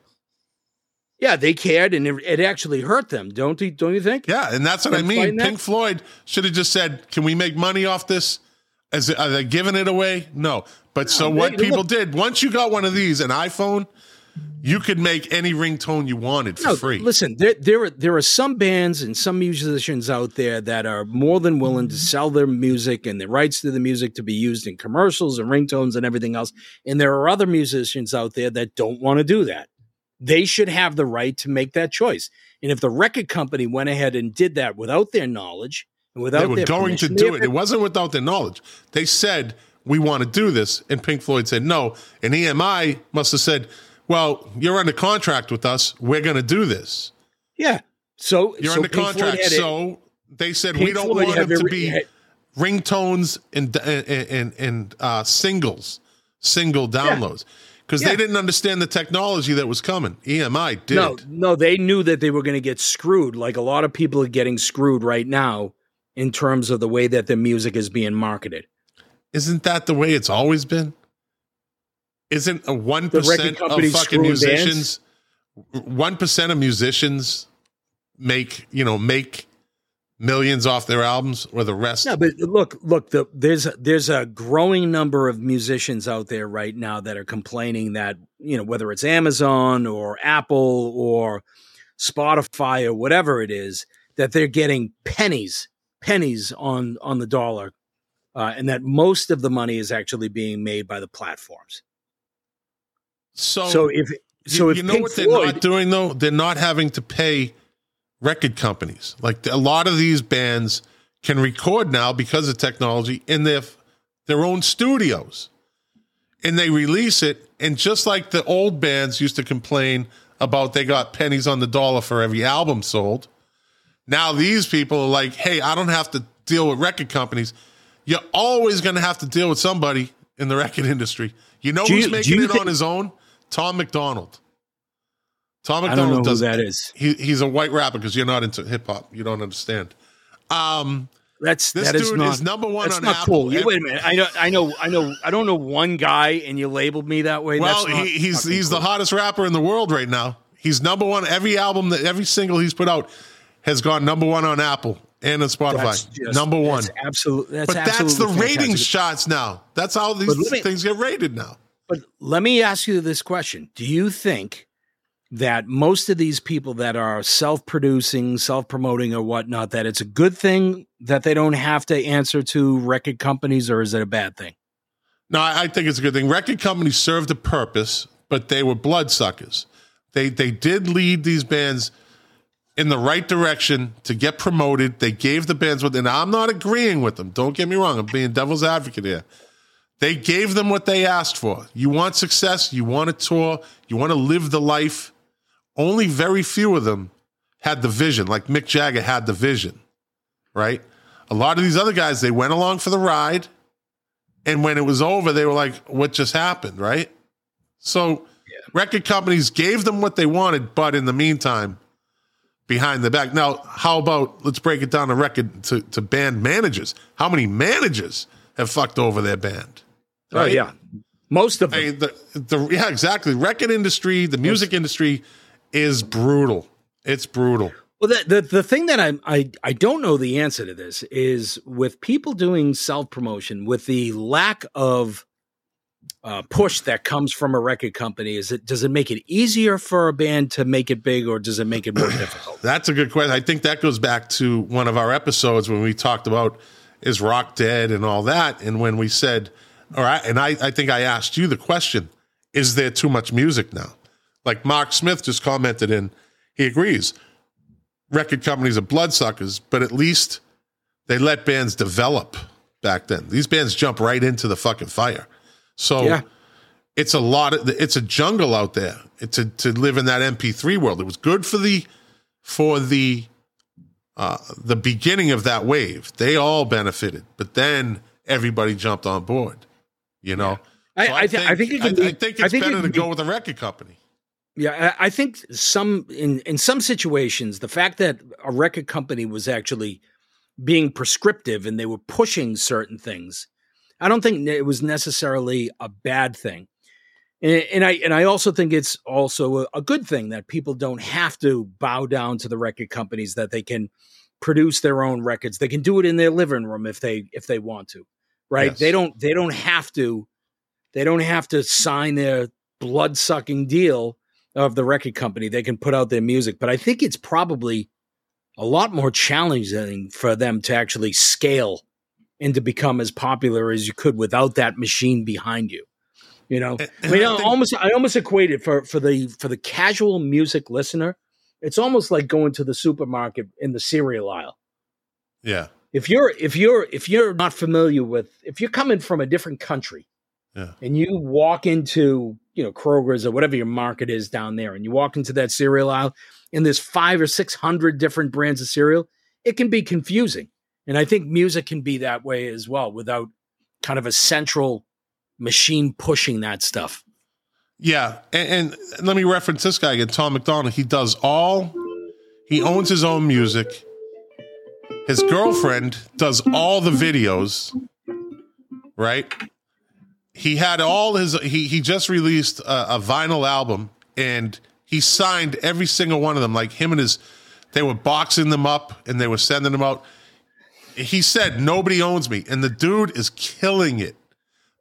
yeah they cared and it, it actually hurt them don't you don't you think Yeah, and that's what I mean. Pink Floyd should have just said, "Can we make money off this? Is it, are they giving it away? No. But so No, what people look- did once you got one of these, an iPhone, you could make any ringtone you wanted for No, free. Listen, there there are there are some bands and some musicians out there that are more than willing to sell their music and the rights to the music to be used in commercials and ringtones and everything else. And there are other musicians out there that don't want to do that. They should have the right to make that choice. And if the record company went ahead and did that without their knowledge and without they were going to do it. It wasn't without their knowledge. They said, we want to do this. And Pink Floyd said no. And EMI must have said, well, you're under contract with us. We're going to do this. yeah. So You're so under Pink contract. So they said, Pink we don't Floyd want them to be had- ringtones and, and, and, and uh, singles, single downloads. Because Yeah. they didn't understand the technology that was coming. EMI did. No, no, they knew that they were going to get screwed. Like a lot of people are getting screwed right now in terms of the way that the music is being marketed. Isn't that the way it's always been? Isn't a one percent of fucking musicians one percent of musicians make you know make millions off their albums, or the rest? No, but look, look, the, there's there's a growing number of musicians out there right now that are complaining that you know whether it's Amazon or Apple or Spotify or whatever it is that they're getting pennies pennies on on the dollar, uh, and that most of the money is actually being made by the platforms. So, So if so, you, if you know Pink what they're Floyd, not doing though? They're not having to pay record companies. Like a lot of these bands can record now because of technology in their their own studios, and they release it. And just like the old bands used to complain about, they got pennies on the dollar for every album sold. Now these people are like, hey, I don't have to deal with record companies. You're always going to have to deal with somebody in the record industry. You know Do who's you- making it think- on his own? Tom MacDonald. Tom I don't know MacDonald who does that is. He, he's a white rapper because you're not into hip hop. You don't understand. Um, That's This that is dude not is number one that's on not Apple. cool. You, wait a minute. I know. I know. I know. I don't know one guy, and you labeled me that way. well, he, he's he's the hottest rapper in the world right now. He's number one. Every album that every single he's put out has gone number one on Apple and on Spotify. Just- number one. That's absolutely. But that's the absolutely ratings shots now. That's how these me- things get rated now. But let me ask you this question: Do you think that most of these people that are self-producing, self-promoting, or whatnot, that it's a good thing that they don't have to answer to record companies, or is it a bad thing? No, I think it's a good thing. Record companies served a purpose, but they were bloodsuckers. They they did lead these bands in the right direction to get promoted. They gave the bands what, and I'm not agreeing with them. Don't get me wrong. I'm being devil's advocate here. They gave them what they asked for. You want success. You want a tour. You want to live the life. Only very few of them had the vision, like Mick Jagger had the vision, right? A lot of these other guys, they went along for the ride. And when it was over, they were like, what just happened, right? So record companies gave them what they wanted, but in the meantime, behind the back. Now, how about let's break it down to record to, to band managers? How many managers have fucked over their band? Oh yeah, most of them. I the, the yeah, exactly. Record industry, the music industry is brutal. It's brutal. Well, the, the the thing that I I I don't know the answer to this is with people doing self promotion with the lack of uh, push that comes from a record company. Is it does it make it easier for a band to make it big, or does it make it more difficult? That's a good question. I think that goes back to one of our episodes when we talked about is rock dead and all that. And when we said, all right, and I, I think I asked you the question, is there too much music now? Like Mark Smith just commented in, he agrees. Record companies are bloodsuckers, but at least they let bands develop back then. These bands jump right into the fucking fire. So Yeah. it's a lot of it's a jungle out there to to live in that MP3 world. It was good for the for the uh, the beginning of that wave. They all benefited, but then everybody jumped on board. You know, I- So I I think it can I, be- I think it's think it better to be- go with a record company. Yeah, I I think some in in some situations, the fact that a record company was actually being prescriptive and they were pushing certain things, I don't think it was necessarily a bad thing. And, and I and I also think it's also a, a good thing that people don't have to bow down to the record companies; that they can produce their own records. They can do it in their living room if they if they want to, right? Yes. They don't they don't have to they don't have to sign their blood sucking deal of the record company. They can put out their music, but I think it's probably a lot more challenging for them to actually scale and to become as popular as you could without that machine behind you. You know, And- I mean, I I think- almost I almost equate it for for the for the casual music listener. It's almost like going to the supermarket in the cereal aisle Yeah, if you're if you're if you're not familiar with if you're coming from a different country Yeah. and you walk into you know kroger's or whatever your market is down there and you walk into that cereal aisle and there's five or six hundred different brands of cereal it can be confusing and i think music can be that way as well without kind of a central machine pushing that stuff yeah. And, and let me reference this guy again, Tom MacDonald. He does all. He owns his own music. His girlfriend does all the videos. Right. he had all his he he just released a, a vinyl album and he signed every single one of them. Like him and his they were boxing them up and they were sending them out. He said nobody owns me. And the dude is killing it.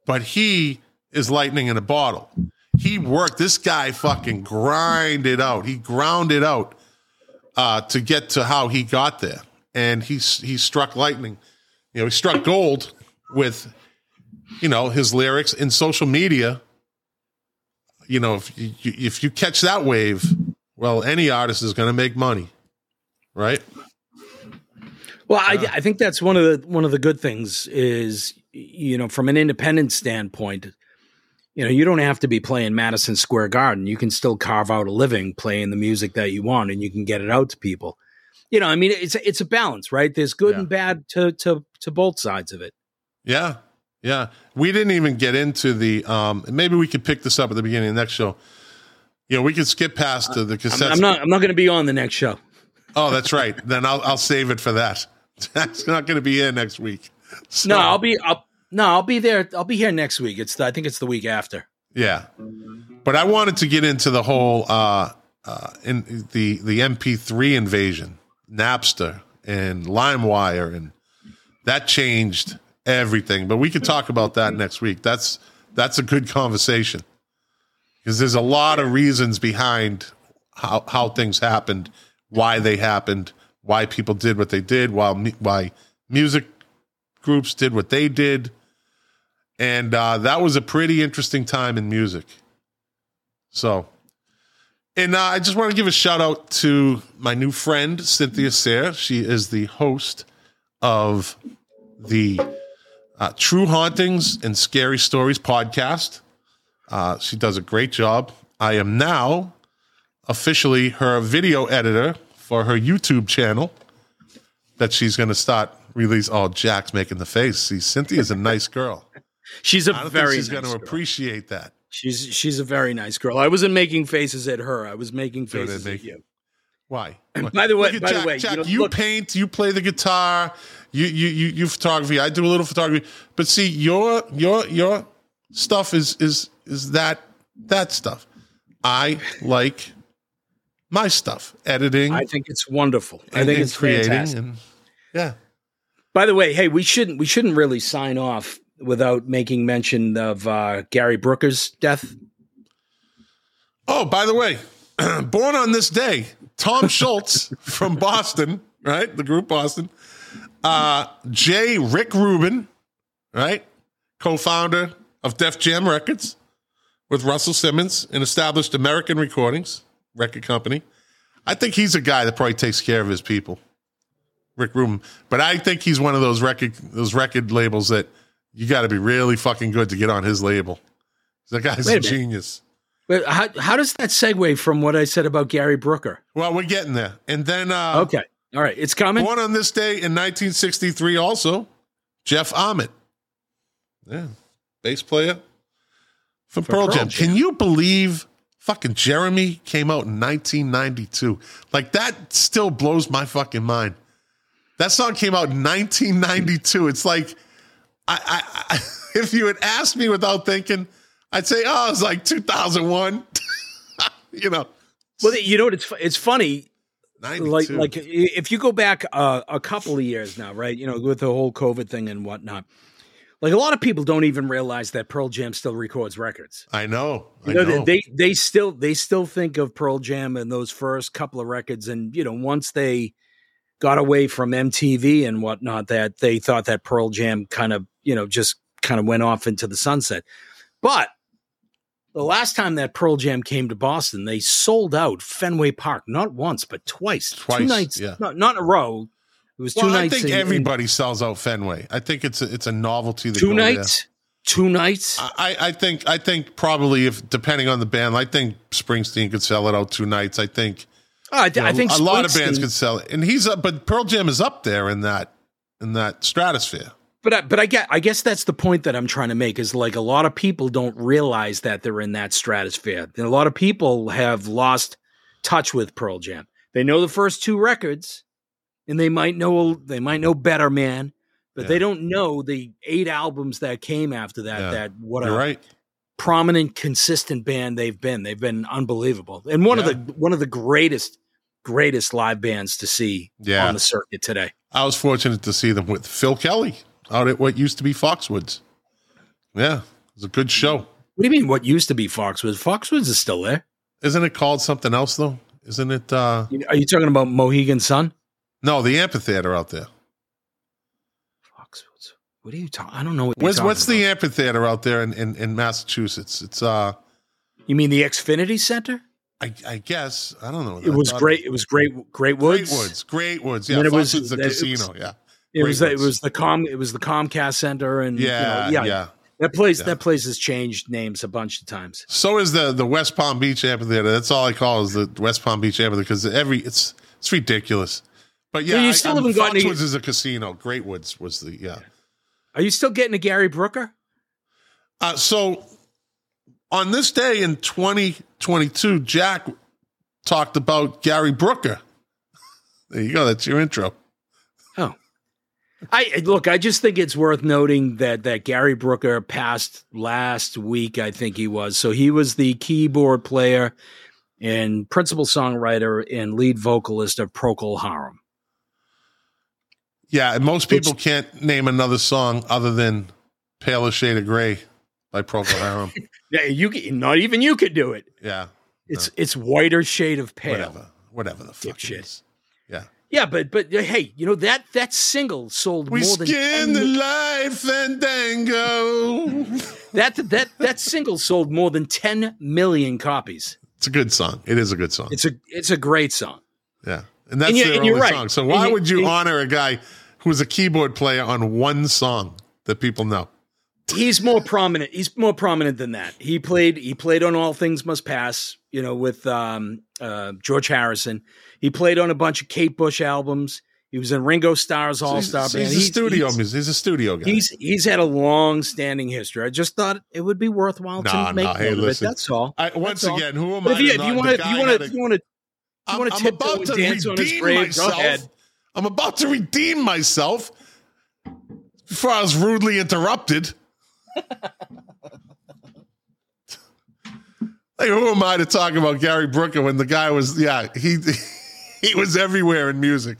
But he is lightning in a bottle. He worked this guy fucking grinded out. He ground it out uh, to get to how he got there and he's he struck lightning. You know, he struck gold with you know his lyrics in social media. You know, if you if you catch that wave, well, any artist is going to make money, right? Well, I, I think that's one of the one of the good things is you know from an independent standpoint, you know you don't have to be playing Madison Square Garden. You can still carve out a living playing the music that you want, and you can get it out to people. You know, I mean, it's it's a balance, right? There's good Yeah. and bad to to to both sides of it. Yeah, yeah. We didn't even get into the. um Maybe we could pick this up at the beginning of the next show. You know, we could skip past to the I'm, cassette. I'm not I'm not going to be on the next show. Oh, that's right. then I'll I'll save it for that. That's not going to be in next week. So, No, I'll be I'll, no, I'll be there. I'll be here next week. It's the, I think it's the week after. Yeah, but I wanted to get into the whole uh, uh, in the the MP3 invasion, Napster and LimeWire, and that changed everything. But we could talk about that next week. That's that's a good conversation because there's a lot of reasons behind how how things happened, why they happened, why people did what they did, while why music groups did what they did and uh, that was a pretty interesting time in music. So, and uh, I just want to give a shout out to my new friend Cynthia Sayre. She is the host of the uh, True Hauntings and Scary Stories podcast. Uh, she does a great job. I am now officially her video editor for her YouTube channel that she's going to start release. Oh, Jack's making the face. See, Cynthia's a nice girl. She's a I don't very think she's nice going to appreciate that. She's she's a very nice girl. I wasn't making faces at her. I was making So faces make- at you. Why? And by the way- by the way, Jack, you you, know, look- paint, you play the guitar, you you you you photography. I do a little photography, but see your your your stuff is is is that that stuff. I like my stuff, editing, I think it's wonderful. I think it's fantastic. and yeah. By the way, hey, we shouldn't we shouldn't really sign off without making mention of uh, Gary Brooker's death. Oh, by the way, born on this day, Tom Scholz from Boston, right? The group Boston. Uh, J. Rick Rubin, right? Co founder of Def Jam Records with Russell Simmons and established American Recordings record company. I think he's a guy that probably takes care of his people. Rick Rubin. But I think he's one of those record those record labels that you got to be really fucking good to get on his label. That guy's Wait a a genius. But how how does that segue from what I said about Gary Brooker? Well, we're getting there. And then uh Okay, all right, it's coming. born on this day in 1963 also, Jeff Ament. Yeah. Bass player from Pearl, Pearl Jam. Jam. Can you believe fucking Jeremy came out in 1992? Like that still blows my fucking mind. That song came out in 1992. It's like I, I, if you had asked me without thinking, I'd say, oh, it's like 2001. you know, Well, you know what? It's it's funny. 92. Like like if you go back uh, a couple of years now, right? You know, with the whole COVID thing and whatnot. Like a lot of people don't even realize that Pearl Jam still records records. I know. I You know, know. they they still they still think of Pearl Jam and those first couple of records, and you know, once they got away from MTV and whatnot, that they thought that Pearl Jam kind of you know just kind of went off into the sunset. But the last time that Pearl Jam came to Boston, they sold out Fenway Park not once but twice, Twice, two nights, yeah. not, not in a row. It was two nights. I think in- in- everybody sells out Fenway. I think it's a, it's a novelty. To two go there. nights, two nights. I, I think I think probably if depending on the band, I think Springsteen could sell it out two nights. I think Oh, I, th- you know, I think a lot of bands could sell it, and he's up. But Pearl Jam is up there in that in that stratosphere. But I, but I get I guess that's the point that I'm trying to make is like a lot of people don't realize that they're in that stratosphere. And a lot of people have lost touch with Pearl Jam. They know the first two records, and they might know they might know Better Man, but Yeah. they don't know the eight albums that came after that. Yeah. That what a You're right. prominent, consistent band they've been. They've been unbelievable, and one Yeah. of the one of the greatest greatest live bands to see on the circuit today. I was fortunate to see them with Phil Kelly out at what used to be Foxwoods. Yeah, it was a good show. What do you mean? What used to be Foxwoods? Foxwoods is still there. Isn't it called something else though? Isn't it? uh Are you talking about Mohegan Sun? No, the amphitheater out there. Foxwoods. what are you talking? I don't know what. What's what's the amphitheater out there in, in, in Massachusetts? It's uh You mean the Xfinity Center? I, I guess I don't know. It was great. It was great. Great Woods. Great Woods. Great Woods. Yeah, it was- Foxwoods, the it was- casino. yeah. It was. It was the com. It was the Comcast Center, and you know, Yeah, yeah, yeah. That place. Yeah. That place has changed names a bunch of times. So is the the West Palm Beach amphitheater. That's all I call is the West Palm Beach amphitheater because every it's it's ridiculous. But yeah, Yeah, you still I'm- haven't gotten Foxwoods is a casino. Great Woods was the yeah. Are you still getting a Gary Brooker? Uh, so on this day in 2022, Jack talked about Gary Brooker. There you go. That's your intro. I look. I just think it's worth noting that that Gary Brooker passed last week. I think he was. So he was the keyboard player and principal songwriter and lead vocalist of Procol Harum. Yeah, and most people Which- can't name another song other than "Paler Shade of Gray" by Procol Harum. Yeah, you can, not even you could do it. yeah, It's it's whiter shade of pale. whatever, whatever the fuck it Dipshit. Yeah, but but uh, hey, you know that that single sold we more than skin the life fandango. that that that single sold more than 10 million copies. it's a good song. It is a good song. It's a it's a great song. Yeah, and that's And their and only you're right. song. So why you- would you and- honor a guy who's a keyboard player on one song that people know? He's more prominent. He's more prominent than that. He played he played on All Things Must Pass, you know, with um, uh, George Harrison. He played on a bunch of Kate Bush albums. He was in Ringo Starr's All he's, Star he's Band. a studio he's, music. He's a studio guy. He's he's had a long standing history. I just thought it would be worthwhile Nah, to make nah, hey, listen. That's all. I, once That's all. again, who am But I? if you, if you want to, if you want to, if you want to, about to dance on his redeem grave, myself. I'm about to redeem myself before I was rudely interrupted. like, who am I to talk about Gary Brooker when the guy was, yeah, he he was everywhere in music,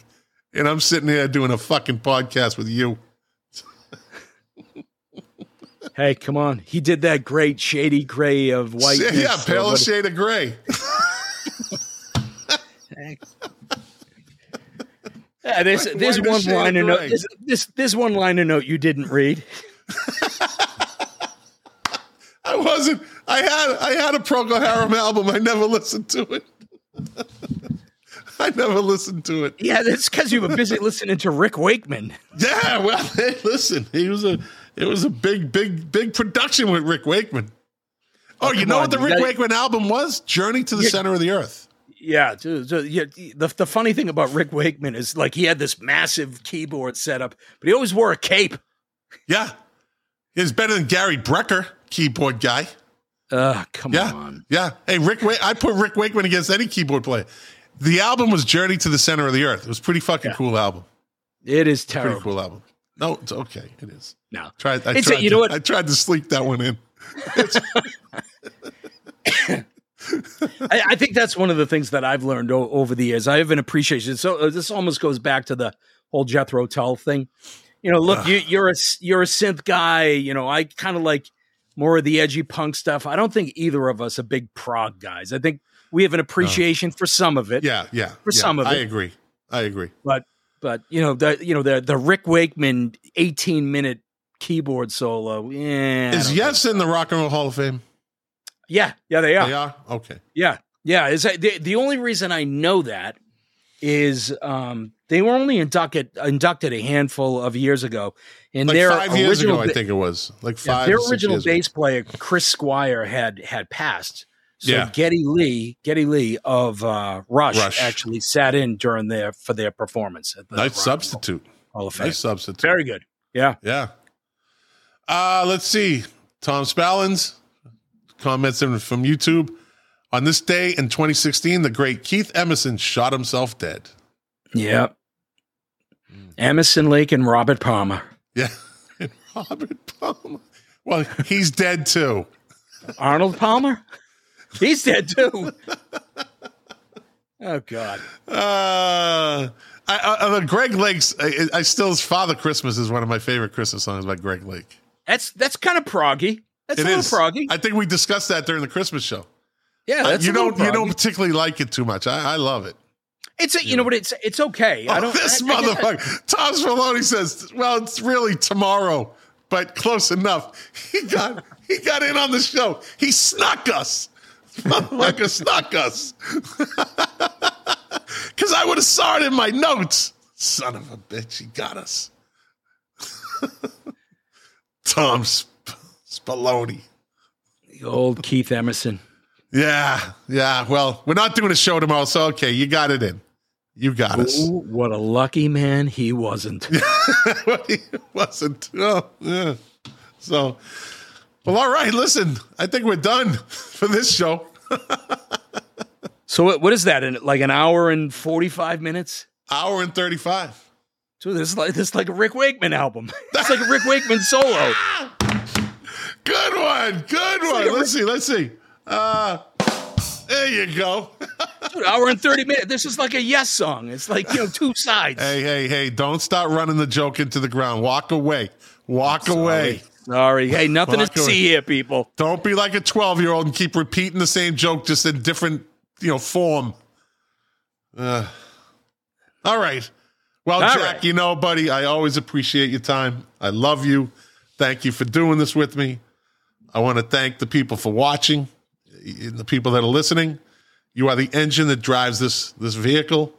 and I'm sitting here doing a fucking podcast with you. hey, come on. He did that great shady gray of white. yeah, pale shade of gray. Yeah, there's White- there's whiter one liner note. There's, this this one liner note you didn't read. I wasn't. I had I had a Procol Harum album. I never listened to it. I never listened to it. Yeah, that's because you were busy listening to Rick Wakeman. Yeah, well, hey, listen, he was a it was a big, big, big production with Rick Wakeman. Oh, you know on, what the Rick Wakeman album was? Journey to the Yeah. Center of the Earth. Yeah, dude, so, yeah. The the funny thing about Rick Wakeman is like he had this massive keyboard setup, but he always wore a cape. Yeah, he's better than Gary Brooker, keyboard guy. Uh, come Yeah, on. yeah. Hey, Rick, Wa- I put Rick Wakeman against any keyboard player. The album was Journey to the Center of the Earth. It was a pretty fucking Yeah. cool album. It is Pretty terrible. cool album. No, it's okay. It is. No, Tried. I It's a- you to, know what? I tried to sleep that one in. I, I think that's one of the things that I've learned o- over the years. I have an appreciation. So uh, this almost goes back to the whole Jethro Tull thing. You know, look, you, you're a you're a synth guy. You know, I kind of like more of the edgy punk stuff. I don't think either of us are big prog guys. I think we have an appreciation for some of it. Yeah, yeah. For yeah, some of I it. I agree. I agree. but but you know the you know the the Rick Wakeman 18 minute keyboard solo. Yeah, Is Yes in the Rock and Roll Hall of Fame? Yeah, yeah, they are. They are? Okay. Yeah, yeah. Is that, the the only reason I know that is um, they were only inducted inducted a handful of years ago, and Like their five years original ago, I think it was. Like yeah, five. their or six original years ago. bass player Chris Squire had had passed. So Yeah. Geddy Lee, Geddy Lee of uh, Rush, Rush. actually sat in during their for their performance at the Nice Rock substitute. Hall of Fame. Nice substitute. Very good. Yeah. Yeah. Uh, let's see. Tom Spallone comments in from YouTube. On this day in 2016, the great Keith Emerson shot himself dead. Yeah. Emerson Lake and Robert Palmer. Yeah. And Robert Palmer. Well, he's dead too. Arnold Palmer? He's dead too. Oh God. Uh, I, I, uh, Greg Lake's, I, I still, his Father Christmas is one of my favorite Christmas songs by Greg Lake. That's that's kind of proggy. That's It a little is. proggy. I think we discussed that during the Christmas show. yeah, Uh, you don't, you don't particularly like it too much. I, I love it. It's a, you know what it's it's okay. I Oh, don't. this I- I motherfucker. Tom Spallone says, "Well, it's really tomorrow, but close enough." He got he got in on the show. He snuck us. Motherfucker snuck us. Because I would have saw it in my notes. Son of a bitch, he got us. Tom Sp- Spallone. Old Keith Emerson. Yeah, yeah. Well, we're not doing a show tomorrow, so okay, you got it in. You got us. What a lucky man he wasn't. he wasn't. Oh, yeah. So, well, all right. Listen, I think we're done for this show. so what, what is that? In like an hour and forty five minutes? Hour and thirty-five. So this is like this is like a Rick Wakeman album. It's like a Rick Wakeman solo. Good one. Good one. Let's see. Let's see. Uh, there you go. Dude, hour and thirty minutes. This is like a yes song. It's like you know two sides. hey, hey, hey! Don't start running the joke into the ground. Walk away. Walk away. Sorry. Hey, nothing Walk to away. see here, people. Don't be like a twelve-year-old and keep repeating the same joke just in different, you know, form. Uh, all right. Well, All Jack, right. you know, buddy, I always appreciate your time. I love you. Thank you for doing this with me. I want to thank the people for watching, and the people that are listening. You are the engine that drives this this vehicle.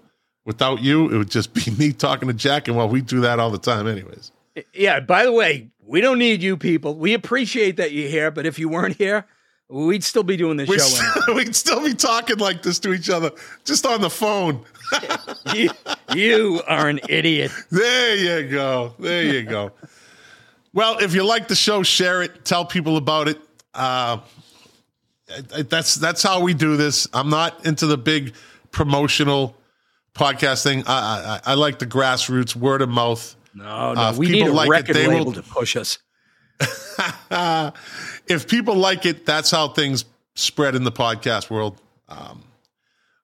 Without you, it would just be me talking to Jack, and well, we do that all the time, anyways. Yeah. By the way, we don't need you people. We appreciate that you're here, but if you weren't here, we'd still be doing this We'd, show. still, we'd still be talking like this to each other, just on the phone. you, you are an idiot. There you go. There you go. well, if you like the show, share it. Tell people about it. Uh, that's that's how we do this. I'm not into the big promotional podcast thing. I I, I like the grassroots, word of mouth. No, no, Uh, we need a like record they label will- to push us. if people like it, that's how things spread in the podcast world. Um,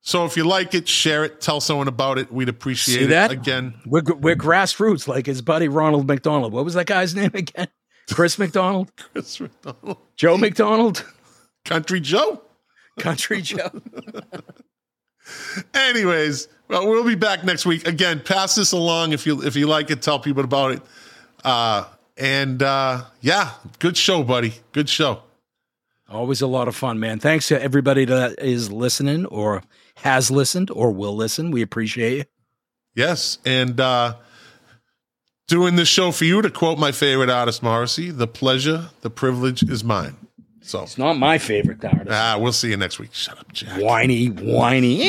so if you like it, share it. Tell someone about it. We'd appreciate See it. that? Again, We're we're grassroots, like his buddy Ronald McDonald. What was that guy's name again? Chris McDonald, Chris McDonald, Joe McDonald, Country Joe. Country Joe. Anyways, well, we'll be back next week. Again, pass this along if you if you like it. Tell people about it. Uh, and uh, yeah, good show, buddy. Good show. Always a lot of fun, man. Thanks to everybody that is listening or has listened or will listen. We appreciate you. Yes, and uh, doing this show for you to quote my favorite artist, Morrissey. The pleasure, the privilege is mine. So, It's not my favorite artist. ah, we'll see you next week. Shut up, Jack. Whiny, whiny.